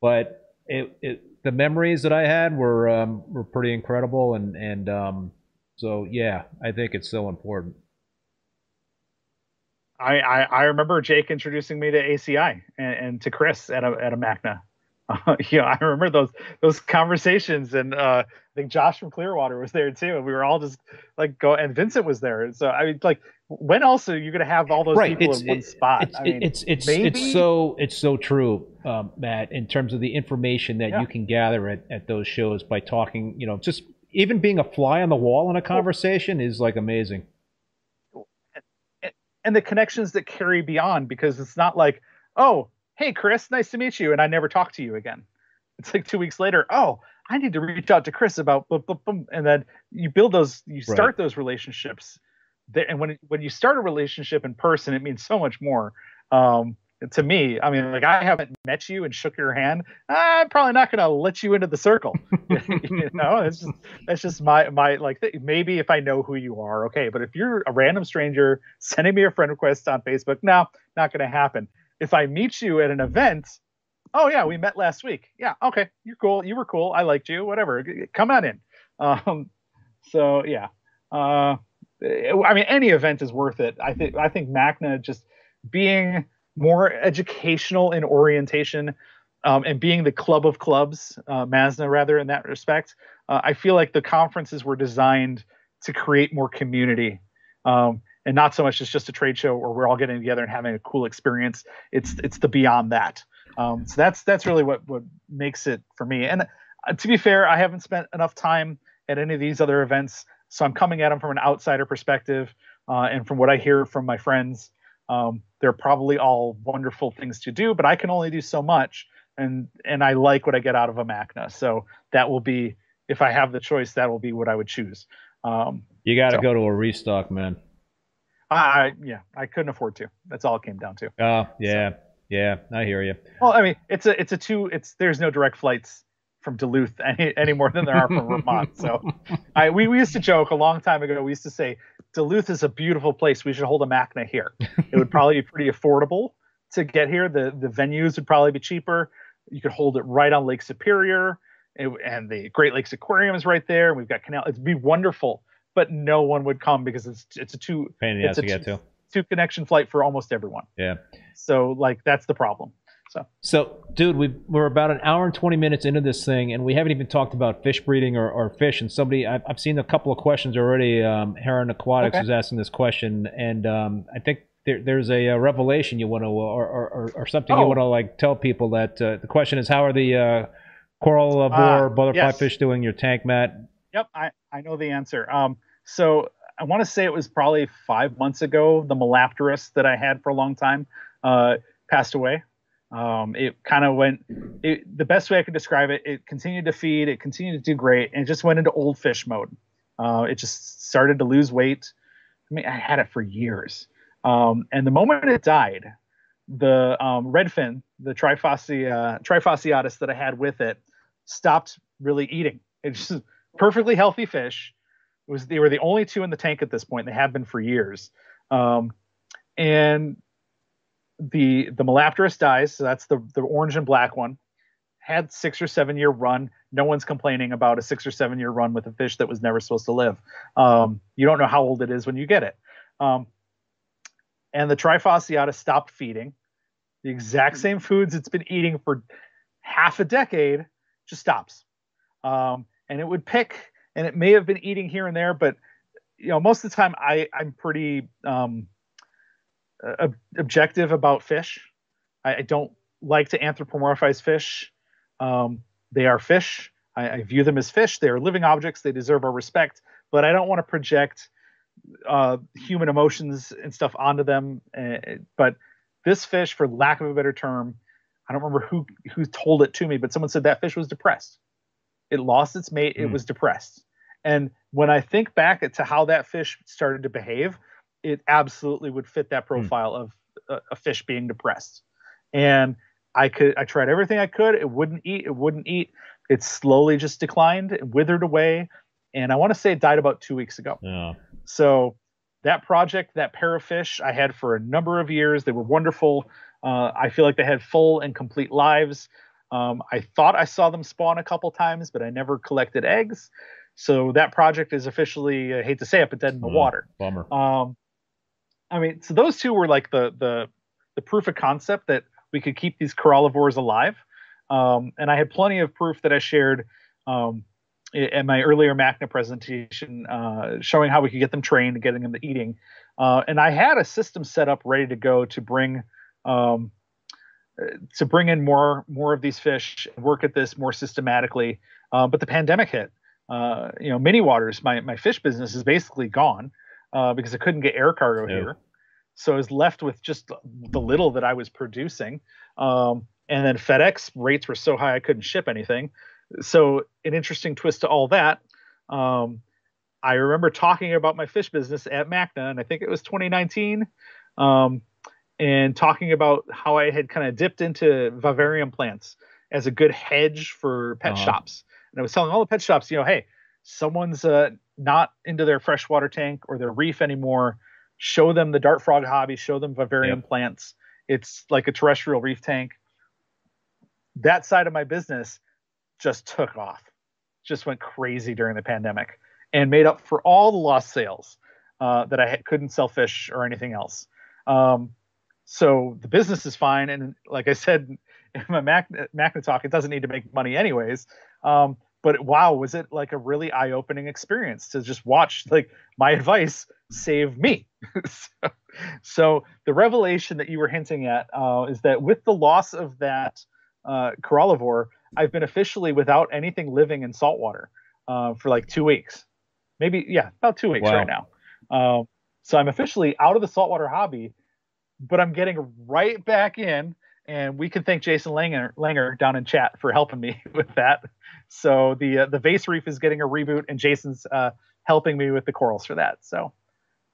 but it, it the memories that I had were um, were pretty incredible, and and um, so yeah, I think it's so important. I, I, I remember Jake introducing me to ACI and, and to Chris at a at a Macna. Uh, you know, I remember those those conversations, and uh, I think Josh from Clearwater was there too, and we were all just like go, and Vincent was there. So I mean, like, when else are you going to have all those right. people it's, in one spot? It's I mean, it's it's, maybe- it's so it's so true, um, Matt. In terms of the information that Yeah. you can gather at, at those shows by talking, you know, just even being a fly on the wall in a conversation is like amazing. And the connections that carry beyond because it's not like, oh, hey Chris, nice to meet you, and I never talk to you again. It's like two weeks later, oh, I need to reach out to Chris about boom, boom, boom, and then you build those, you start Right. those relationships. There, and when when you start a relationship in person, it means so much more. Um, to me, I mean, like I haven't met you and shook your hand. I'm probably not going to let you into the circle. you know, it's just that's just my my like th- maybe if I know who you are, okay. But if you're a random stranger sending me a friend request on Facebook, no, not going to happen. If I meet you at an event, oh yeah, we met last week. Yeah, okay, you're cool. You were cool. I liked you. Whatever. Come on in. Um, so yeah. Uh, I mean, any event is worth it. I think I think Macna just being more educational in orientation um, and being the club of clubs, uh, Masna rather in that respect. Uh, I feel like the conferences were designed to create more community. Um, and not so much as just a trade show where we're all getting together and having a cool experience. It's it's the beyond that. Um, so that's that's really what what makes it for me. And uh, to be fair, I haven't spent enough time at any of these other events, so I'm coming at them from an outsider perspective. Uh, and from what I hear from my friends, um, they're probably all wonderful things to do, but I can only do so much. And and I like what I get out of a Macna. So that will be if I have the choice, that will be what I would choose. Um, You got to So- go to a restock, man. I, I yeah, I couldn't afford to. That's all it came down to. Oh yeah, yeah. I hear you. Well, I mean, it's a it's a two. It's there's no direct flights from Duluth any, any more than there are from Vermont. So, I we, we used to joke a long time ago. We used to say Duluth is a beautiful place. We should hold a Macna here. It would probably be pretty affordable to get here. The the venues would probably be cheaper. You could hold it right on Lake Superior, it, and the Great Lakes Aquarium is right there. We've got canal. It'd be wonderful, but no one would come because it's it's a two Pain in the ass It's a to get two- to. two connection flight for almost everyone. Yeah. So like that's the problem. So So, dude, we we're about an hour and twenty minutes into this thing, and we haven't even talked about fish breeding or, or fish. And somebody, I've, I've seen a couple of questions already. Um, Heron Aquatics Okay. is asking this question, and um, I think there, there's a, uh revelation you want to, or, or, or, something you Oh. want to like tell people. That uh, the question is, how are the uh, coral uh, Ah, butterfly yes. fish doing your tank, Matt? Yep, I, I know the answer. Um, so I want to say it was probably five months ago. The Melapterus that I had for a long time uh, passed away. Um, it kind of went. It, the best way I could describe it, it continued to feed, it continued to do great, and it just went into old fish mode. Uh, it just started to lose weight. I mean, I had it for years, um, and the moment it died, the um, redfin, the trifascia, trifasciatus that I had with it, stopped really eating. It's just perfectly healthy fish. It was they were the only two in the tank at this point. They have been for years, um, and the the Melapterus dies. So that's the the orange and black one. Had six or seven year run. No one's complaining about a six or seven year run with a fish that was never supposed to live. Um, you don't know how old it is when you get it. Um, and the Trifasciata stopped feeding the exact same foods it's been eating for half a decade. Just stops, um, and it would pick, and it may have been eating here and there, but you know most of the time I I'm pretty um, ob- objective about fish. I, I don't like to anthropomorphize fish. Um, they are fish. I, I view them as fish. They are living objects. They deserve our respect. But I don't want to project uh, human emotions and stuff onto them. Uh, but this fish, for lack of a better term, I don't remember who who told it to me, but someone said that fish was depressed. It lost its mate. It Hmm. was depressed. And when I think back to how that fish started to behave, it absolutely would fit that profile of a, a fish being depressed. And I could I tried everything I could. It wouldn't eat. It wouldn't eat. It slowly just declined. It withered away. And I want to say it died about two weeks ago. Oh, So that project, that pair of fish, I had for a number of years. They were wonderful. Uh, I feel like they had full and complete lives. Um, I thought I saw them spawn a couple times, but I never collected eggs. So that project is officially, I hate to say it, but dead in the Oh. water. bummer. Um, I mean, so those two were like the the the proof of concept that we could keep these corallivores alive. Um, and I had plenty of proof that I shared um, in my earlier MACNA presentation, uh, showing how we could get them trained, and getting them to eating. Uh, and I had a system set up ready to go to bring um, to bring in more more of these fish, work at this more systematically. Uh, but the pandemic hit. Uh, you know, mini waters, my my fish business is basically gone uh, because I couldn't get air cargo yeah. here. So I was left with just the little that I was producing. Um, and then FedEx rates were so high I couldn't ship anything. So an interesting twist to all that. Um, I remember talking about my fish business at MACNA, and I think it was 2019, um, and talking about how I had kind of dipped into vivarium plants as a good hedge for pet uh-huh. shops. And I was telling all the pet shops, you know, hey, someone's uh, not into their freshwater tank or their reef anymore. Show them the dart frog hobby. Show them vivarium yep. plants. It's like a terrestrial reef tank. That side of my business just took off, just went crazy during the pandemic, and made up for all the lost sales uh, that I couldn't sell fish or anything else. Um, so the business is fine, and like I said in my Mac, MACNA talk, it doesn't need to make money anyways. Um, but wow, was it like a really eye-opening experience to just watch like my advice save me? so, so, the revelation that you were hinting at uh, is that with the loss of that uh, corallivore, I've been officially without anything living in saltwater uh, for like two weeks, maybe yeah, about two weeks wow. right now. Um, so I'm officially out of the saltwater hobby, but I'm getting right back in. And we can thank Jason Langer, Langer down in chat for helping me with that. So the uh, the vase reef is getting a reboot, and Jason's uh, helping me with the corals for that. So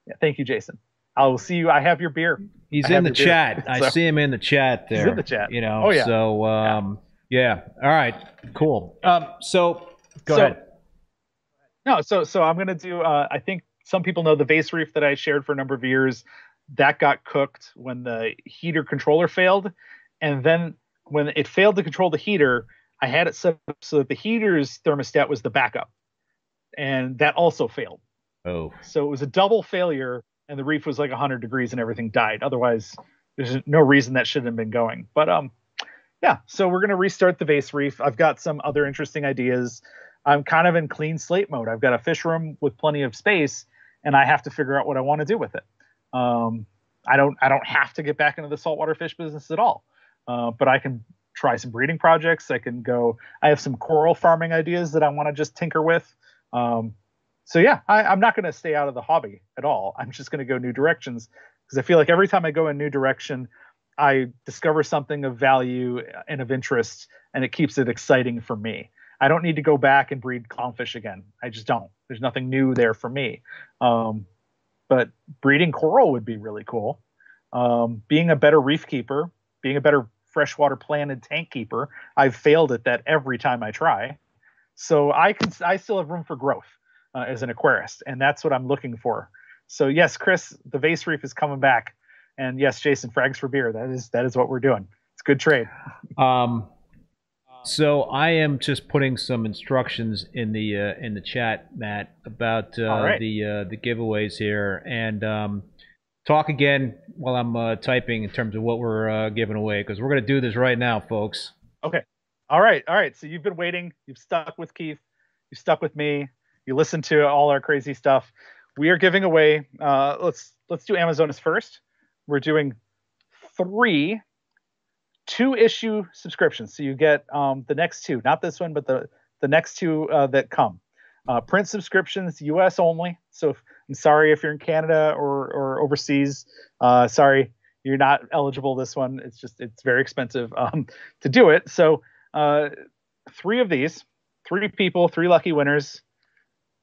yeah, thank you, Jason. I will see you. I have your beer. He's in the chat. I see him in the chat there. He's in the chat. You know. Oh yeah. So um, yeah yeah. All right. Cool. Um, so go so, ahead. No. So so I'm gonna do. Uh, I think some people know the vase reef that I shared for a number of years. That got cooked when the heater controller failed, and then when it failed to control the heater, I had it set up so that the heater's thermostat was the backup, and that also failed. Oh. So it was a double failure, and the reef was like 100 degrees, and everything died. Otherwise, there's no reason that shouldn't have been going. But um, yeah, so we're going to restart the vase reef. I've got some other interesting ideas. I'm kind of in clean slate mode. I've got a fish room with plenty of space, and I have to figure out what I want to do with it. Um, I don't I don't have to get back into the saltwater fish business at all, uh, but I can try some breeding projects. I can go. I have some coral farming ideas that I want to just tinker with. Um, so yeah, I, I'm not going to stay out of the hobby at all. I'm just going to go new directions because I feel like every time I go a new direction, I discover something of value and of interest, and it keeps it exciting for me. I don't need to go back and breed clownfish again. I just don't. There's nothing new there for me. Um, but breeding coral would be really cool. Um, being a better reef keeper, being a better freshwater planted tank keeper. I've failed at that every time I try. So I can I still have room for growth uh, as an aquarist, and that's what I'm looking for. So yes, Chris, the vase reef is coming back. And yes, Jason, frags for beer. That is that is what we're doing. It's good trade. Um, so I am just putting some instructions in the uh, in the chat, Matt, about uh, right. the uh, the giveaways here, and um, talk again while I'm uh, typing in terms of what we're uh, giving away because we're going to do this right now, folks. Okay. All right. All right. So you've been waiting. You've stuck with Keith. You stuck with me. You listened to all our crazy stuff. We are giving away. Uh, let's let's do Amazonas first we're doing three two issue subscriptions. So you get um, the next two, not this one, but the the next two uh, that come. Uh, print subscriptions, U.S. only. So if, I'm sorry if you're in Canada or or overseas. Uh, sorry, you're not eligible. This one, it's just it's very expensive um, to do it. So uh, three of these, three people, three lucky winners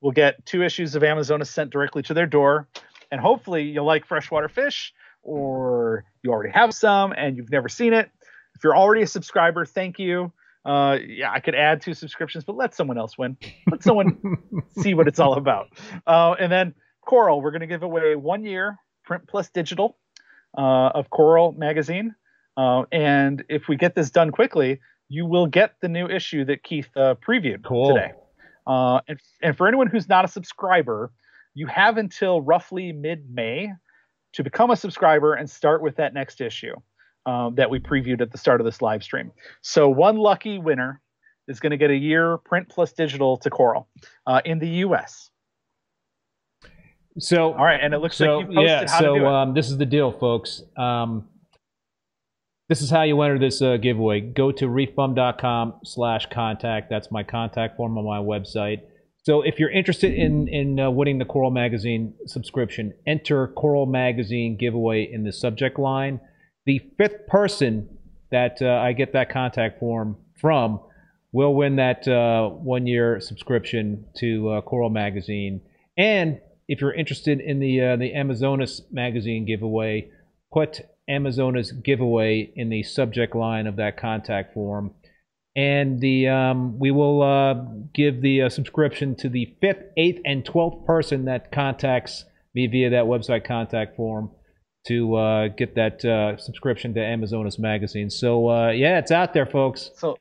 will get two issues of Amazonas sent directly to their door, and hopefully you'll like freshwater fish or you already have some and you've never seen it. If you're already a subscriber, thank you. Uh, yeah, I could add two subscriptions, but let someone else win. Let someone see what it's all about. Uh, and then Coral, we're going to give away one year print plus digital uh, of Coral magazine. Uh, and if we get this done quickly, you will get the new issue that Keith uh, previewed cool. today. Uh, and, and for anyone who's not a subscriber, you have until roughly mid May to become a subscriber and start with that next issue um, that we previewed at the start of this live stream. So one lucky winner is going to get a year print plus digital to Coral uh, in the U.S. So all right, and it looks so, like you posted yeah, how so to do it. um, this is the deal, folks. Um, this is how you enter this uh, giveaway. Go to reefbum.com slash contact. That's my contact form on my website. So if you're interested in in uh, winning the Coral Magazine subscription, enter Coral Magazine giveaway in the subject line. The fifth person that uh, I get that contact form from will win that uh, one year subscription to uh, Coral Magazine. And if you're interested in the uh, the Amazonas Magazine giveaway, put Amazonas giveaway in the subject line of that contact form and the um, we will uh, give the uh, subscription to the fifth, eighth, and twelfth person that contacts me via that website contact form to uh, get that uh, subscription to Amazonas magazine. So uh, yeah, it's out there, folks. So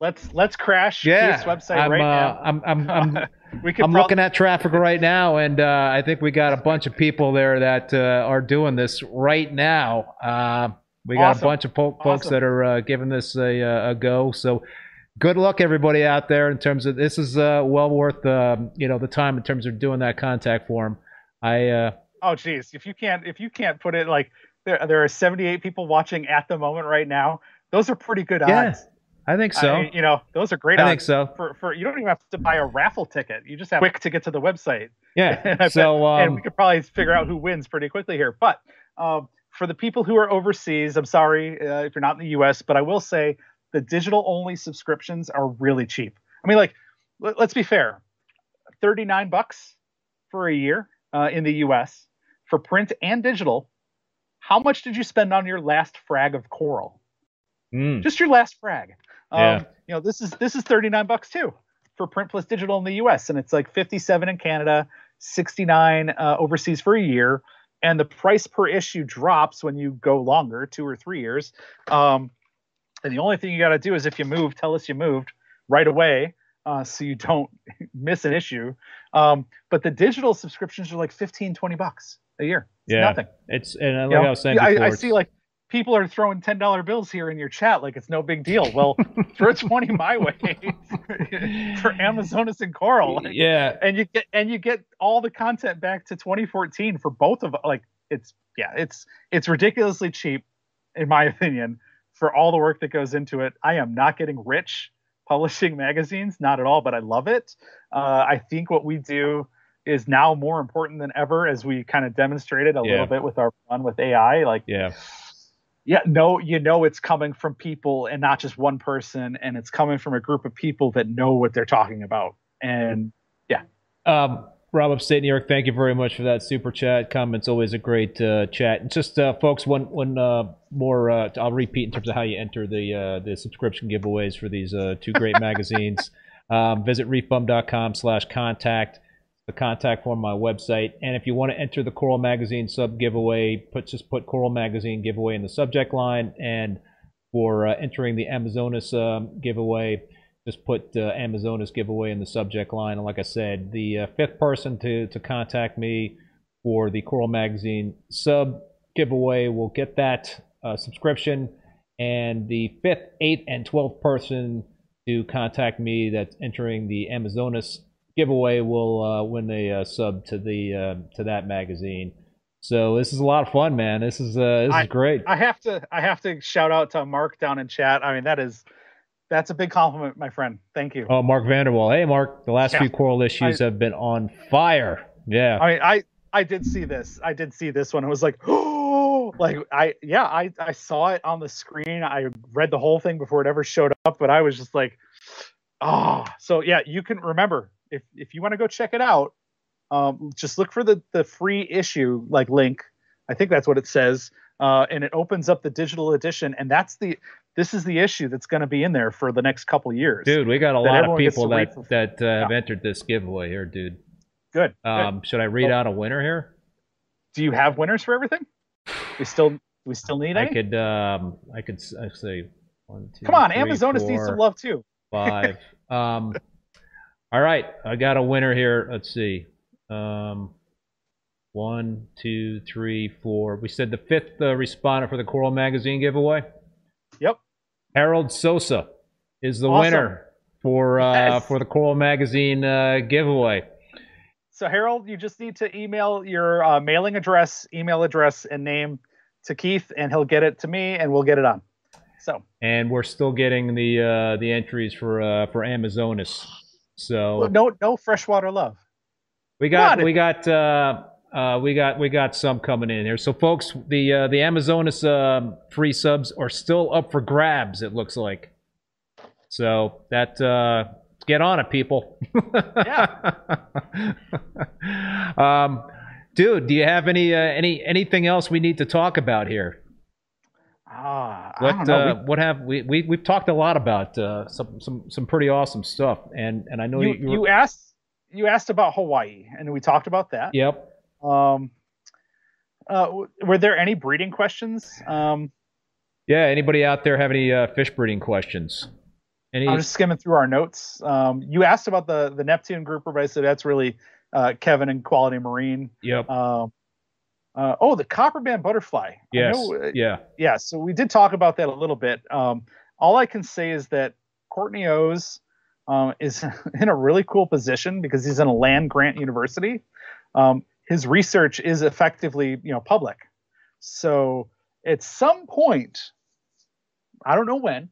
let's let's crash Yeah, Keith's website I'm, right now. I'm I'm I'm, we could I'm prob- looking at traffic right now, and uh, I think we got a bunch of people there that uh, are doing this right now. Uh, we got Awesome. a bunch of po- folks Awesome. that are uh, giving this a, uh, a go. So, good luck, everybody out there. In terms of this is uh, well worth um, you know the time in terms of doing that contact form. I uh, Oh geez, if you can't if you can't put it like there there are 78 people watching at the moment right now. Those are pretty good Yeah, odds. I think so. I- you know, those are great I think so. For, for you don't even have to buy a raffle ticket. You just have quick to get to the website. And Yeah. bet- So and um, we could probably figure out who wins pretty quickly here. But um, for the people who are overseas, I'm sorry uh, if you're not in the U.S., but I will say the digital only subscriptions are really cheap. I mean, like, let, us be fair, 39 bucks for a year uh, in the U.S. for print and digital. How much did you spend on your last frag of coral? mm, just your last frag. Um, Yeah. You know, this is this is 39 bucks too for print plus digital in the U.S. and it's like 57 in Canada, 69 uh, overseas for a year, and the price per issue drops when you go longer, two or three years. Um, and the only thing you got to do is if you move, tell us you moved right away. Uh, so you don't miss an issue. Um, but the digital subscriptions are like 15, 20 bucks a year. It's Yeah. nothing. it's and like You know, I was saying I, before, I it's- see like people are throwing ten dollar bills here in your chat like it's no big deal. Well, throw twenty my way for Amazonas and Coral, like, yeah, and you get and you get all the content back to 2014 for both of like it's yeah it's it's ridiculously cheap in my opinion for all the work that goes into it. I am not getting rich publishing magazines, not at all, but I love it. Uh, I think what we do is now more important than ever as we kind of demonstrated a Yeah. little bit with our run with AI. Like yeah. Yeah no you know it's coming from people and not just one person and it's coming from a group of people that know what they're talking about and yeah. Um, Rob Upstate New York, thank you very much for that super chat. Comments always a great uh, chat. And just uh, folks, one one uh, more. Uh, I'll repeat in terms of how you enter the uh, the subscription giveaways for these uh, two great magazines. Um, visit reefbum.com/contact. The contact form on my website. And if you want to enter the Coral Magazine sub giveaway, put just put Coral Magazine giveaway in the subject line. And for uh, entering the Amazonas um, giveaway, just put uh, Amazonas giveaway in the subject line. And like I said, the uh, fifth person to, to contact me for the Coral Magazine sub giveaway will get that uh, subscription. And the fifth, eighth, and twelfth person to contact me that's entering the Amazonas giveaway will uh, win a uh, sub to the uh, to that magazine. So this is a lot of fun, man. This is uh, this is great. i have to i have to shout out to mark down in chat i mean that is that's a big compliment my friend thank you Oh, Mark Vanderwall. Hey, Mark. The last Yeah. few Coral issues have been on fire. Yeah. i mean i i did see this i did see this one it was like oh like i yeah i i saw it on the screen i read the whole thing before it ever showed up but i was just like oh so yeah you can remember if if you want to go check it out um just look for the the free issue like link i think that's what it says uh and it opens up the digital edition and that's the this is the issue that's going to be in there for the next couple years Dude, we got a lot of people that for- that uh, have entered this giveaway here, dude. good, good. Um, should I read Oh. out a winner here? do you have winners for everything we still we still need I could um I could say one, two, come on three, amazonas needs some love too Five. um all right, I got a winner here. Let's see. Um One, two, three, four. We said the fifth uh, respondent for the Coral Magazine giveaway. Yep. Harold Sosa is the Awesome. winner for uh, Yes. for the Coral Magazine uh, giveaway. So Harold, you just need to email your uh, mailing address, email address, and name to Keith, and he'll get it to me, and we'll get it on. So and we're still getting the uh, the entries for uh, for Amazonas. So no, no freshwater love. we got we got uh, uh, we got we got some coming in here. So folks, the uh, the Amazonas um free subs are still up for grabs. It looks like. So that uh, get on it, people. Yeah. um, dude, do you have any uh, any anything else we need to talk about here? Ah, I What don't know. uh, what have we, we we've talked a lot about uh, some some some pretty awesome stuff, and and I know you, you. you, you asked you asked about Hawaii, and we talked about that. yep. Um, uh, were there any breeding questions? Um, Yeah. Anybody out there have any uh, fish breeding questions? Any? I'm just skimming through our notes. Um, you asked about the the Neptune grouper, but I said that's really uh, Kevin and Quality Marine. yep. Um, uh, oh, the copper band butterfly. Yes. know, uh, yeah. yeah, so we did talk about that a little bit. Um, all I can say is that Cortney Ohs um, is in a really cool position because he's in a land grant university. Um, his research is effectively, you know, public. So at some point, I don't know when,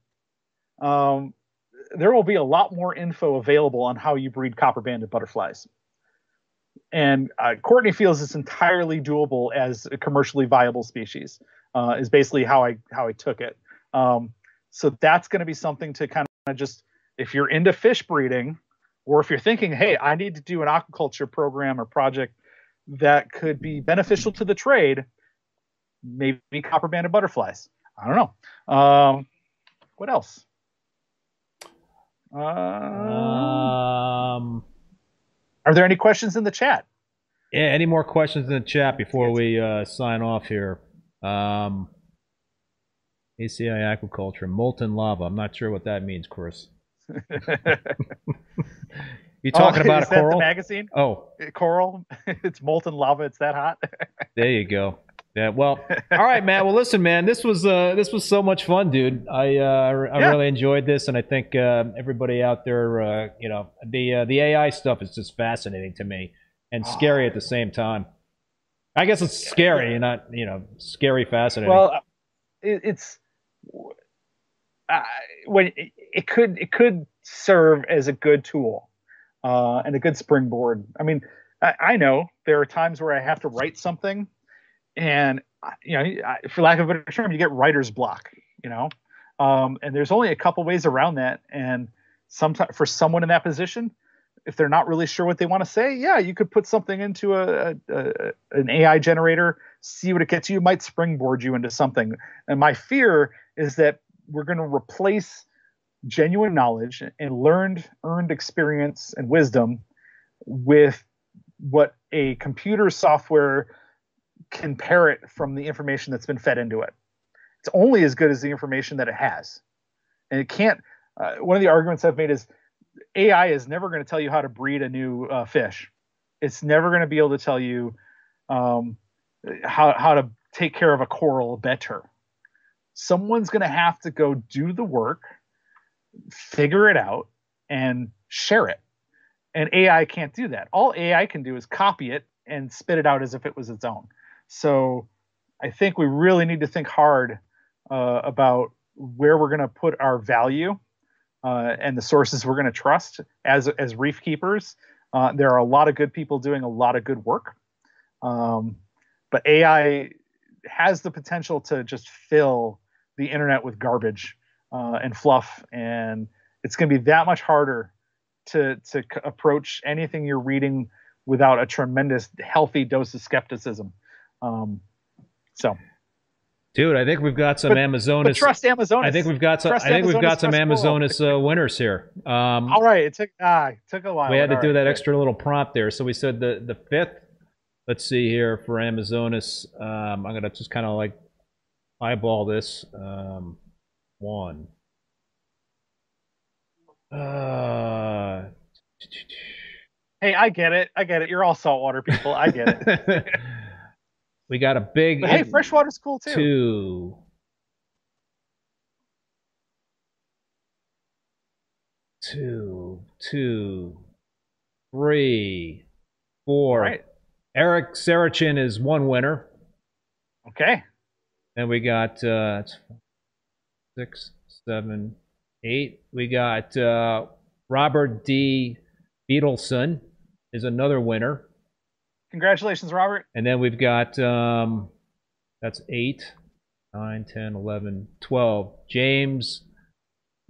um, there will be a lot more info available on how you breed copper banded butterflies. And uh, Cortney feels it's entirely doable as a commercially viable species. Uh, is basically how I how I took it. Um, so that's going to be something to kind of just if you're into fish breeding, or if you're thinking, hey, I need to do an aquaculture program or project that could be beneficial to the trade, maybe copper banded butterflies. I don't know. Um, what else? Uh, Um. Are there any questions in the chat? Yeah. Any more questions in the chat before we uh, sign off here? Um. ACI aquaculture, molten lava. I'm not sure what that means, Chris. You talking Oh, about a that coral? the magazine? oh, Coral. it's molten lava. It's that hot. There you go. Yeah. Well, all right, man. Well, listen, man. This was uh, this was so much fun, dude. I uh, I Yeah. really enjoyed this, and I think uh, everybody out there, uh, you know, the uh, the AI stuff is just fascinating to me and scary at the same time. I guess it's scary, not you know, scary, fascinating. well, it, it's uh, when it, it could it could serve as a good tool uh, and a good springboard. I mean, I, I know there are times where I have to write something, and you know, for lack of a better term, you get writer's block. You know, um, and there's only a couple ways around that. And sometimes for someone in that position, if they're not really sure what they want to say, yeah, you could put something into a, a, a an AI generator, see what it gets you. It might springboard you into something. And my fear is that we're going to replace genuine knowledge and learned earned experience and wisdom with what a computer software can parrot from the information that's been fed into it. It's only as good as the information that it has. And it can't. Uh, one of the arguments I've made is AI is never going to tell you how to breed a new uh, fish. It's never going to be able to tell you um, how how to take care of a coral better. Someone's going to have to go do the work, figure it out, and share it. And AI can't do that. All AI can do is copy it and spit it out as if it was its own. So I think we really need to think hard uh, about where we're going to put our value uh, and the sources we're going to trust as as reef keepers. Uh, there are a lot of good people doing a lot of good work, um, but AI has the potential to just fill the internet with garbage uh, and fluff, and it's going to be that much harder to to c- approach anything you're reading without a tremendous healthy dose of skepticism. Um, so, dude, I think we've got some but Amazonas. trust Amazonas. I think we've got some. I Trust think we've got Amazonas, some. Amazonas uh, winners here. Um, All right, it took ah, it took a while. we had to do right, that extra little prompt there. So we said the the fifth. Let's see here for Amazonas. Um, I'm gonna just kind of like eyeball this. Um, one. Uh, Hey, I get it. I get it. You're all saltwater people. I get it. We got a big But hey, freshwater's cool too. two. Two, two, three, four. Right. Eric Sarachin is one winner. Okay. And we got uh, six, seven, eight. We got uh, Robert D. Beetleson is another winner. Congratulations, Robert. And then we've got um, that's eight, nine, 10, 11, 12. James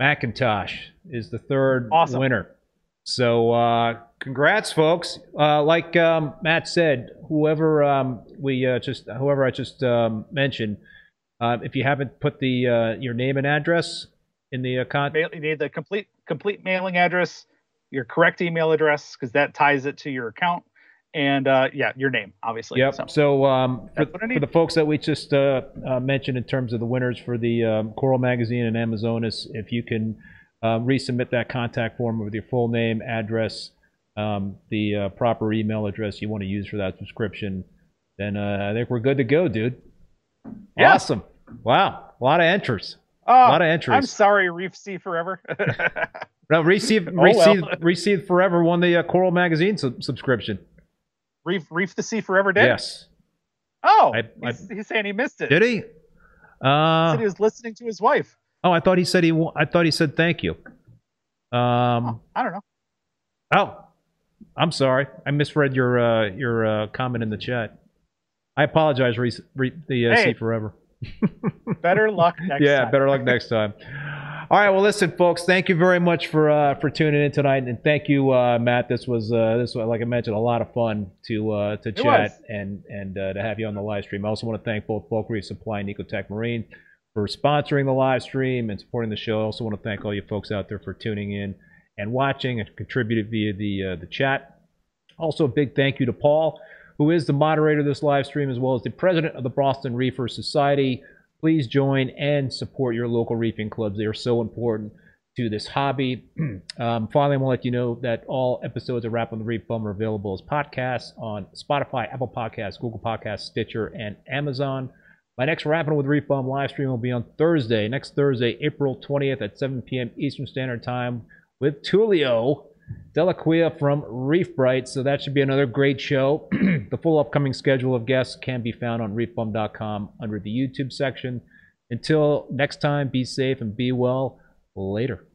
McIntosh is the third Awesome. winner. So uh, congrats, folks. Uh, like um, Matt said, whoever um, we uh, just whoever I just um, mentioned, uh, if you haven't put the uh, your name and address in the account, Mail- You need the complete complete mailing address, your correct email address, because that ties it to your account, and uh, yeah, your name, obviously. Yep. So, So um, for, That's what I for the folks that we just uh, uh, mentioned in terms of the winners for the um, Coral Magazine and Amazonas, if you can uh, resubmit that contact form with your full name, address, um, the uh, proper email address you want to use for that subscription, then uh, I think we're good to go, dude. Yeah. Awesome. Wow. A lot of entries. oh, A lot of entries. I'm sorry, Reef Sea Forever. No, receive, Oh, receive, well. receive forever won the uh, Coral Magazine sub- subscription. Reef Reef the Sea Forever did. Yes. Oh, I- I- he's, he's saying he missed it. Did he? He Uh, said he was listening to his wife. Oh, I thought he said he. I thought he said thank you. Um. I don't know. Oh, I'm sorry. I misread your uh, your uh, comment in the chat. I apologize, Reese, Re- the uh, Hey. C forever. Better luck next yeah, time. better luck next time. All right, well, listen, folks. Thank you very much for uh, for tuning in tonight, and thank you, uh, Matt. This was uh, this was, like I mentioned, a lot of fun to uh, to chat was. and and uh, to have you on the live stream. I also want to thank both Bulk Reef Supply and Ecotech Marine for sponsoring the live stream and supporting the show. I also want to thank all you folks out there for tuning in and watching and contributing via the uh, the chat. Also, a big thank you to Paul, who is the moderator of this live stream, as well as the president of the Boston Reefer Society. Please join and support your local reefing clubs. They are so important to this hobby. um, finally, I want to let you know that all episodes of Rap on the ReefBum are available as podcasts on Spotify, Apple Podcasts, Google Podcasts, Stitcher, and Amazon. My next Rapping with ReefBum live stream will be on Thursday, next Thursday, April 20th at 7 p.m. Eastern Standard Time with Tullio Dell'Aquila from ReefBrite. So that should be another great show. the full upcoming schedule of guests can be found on reefbum.com under the YouTube section. Until next time, be safe and be well. Later.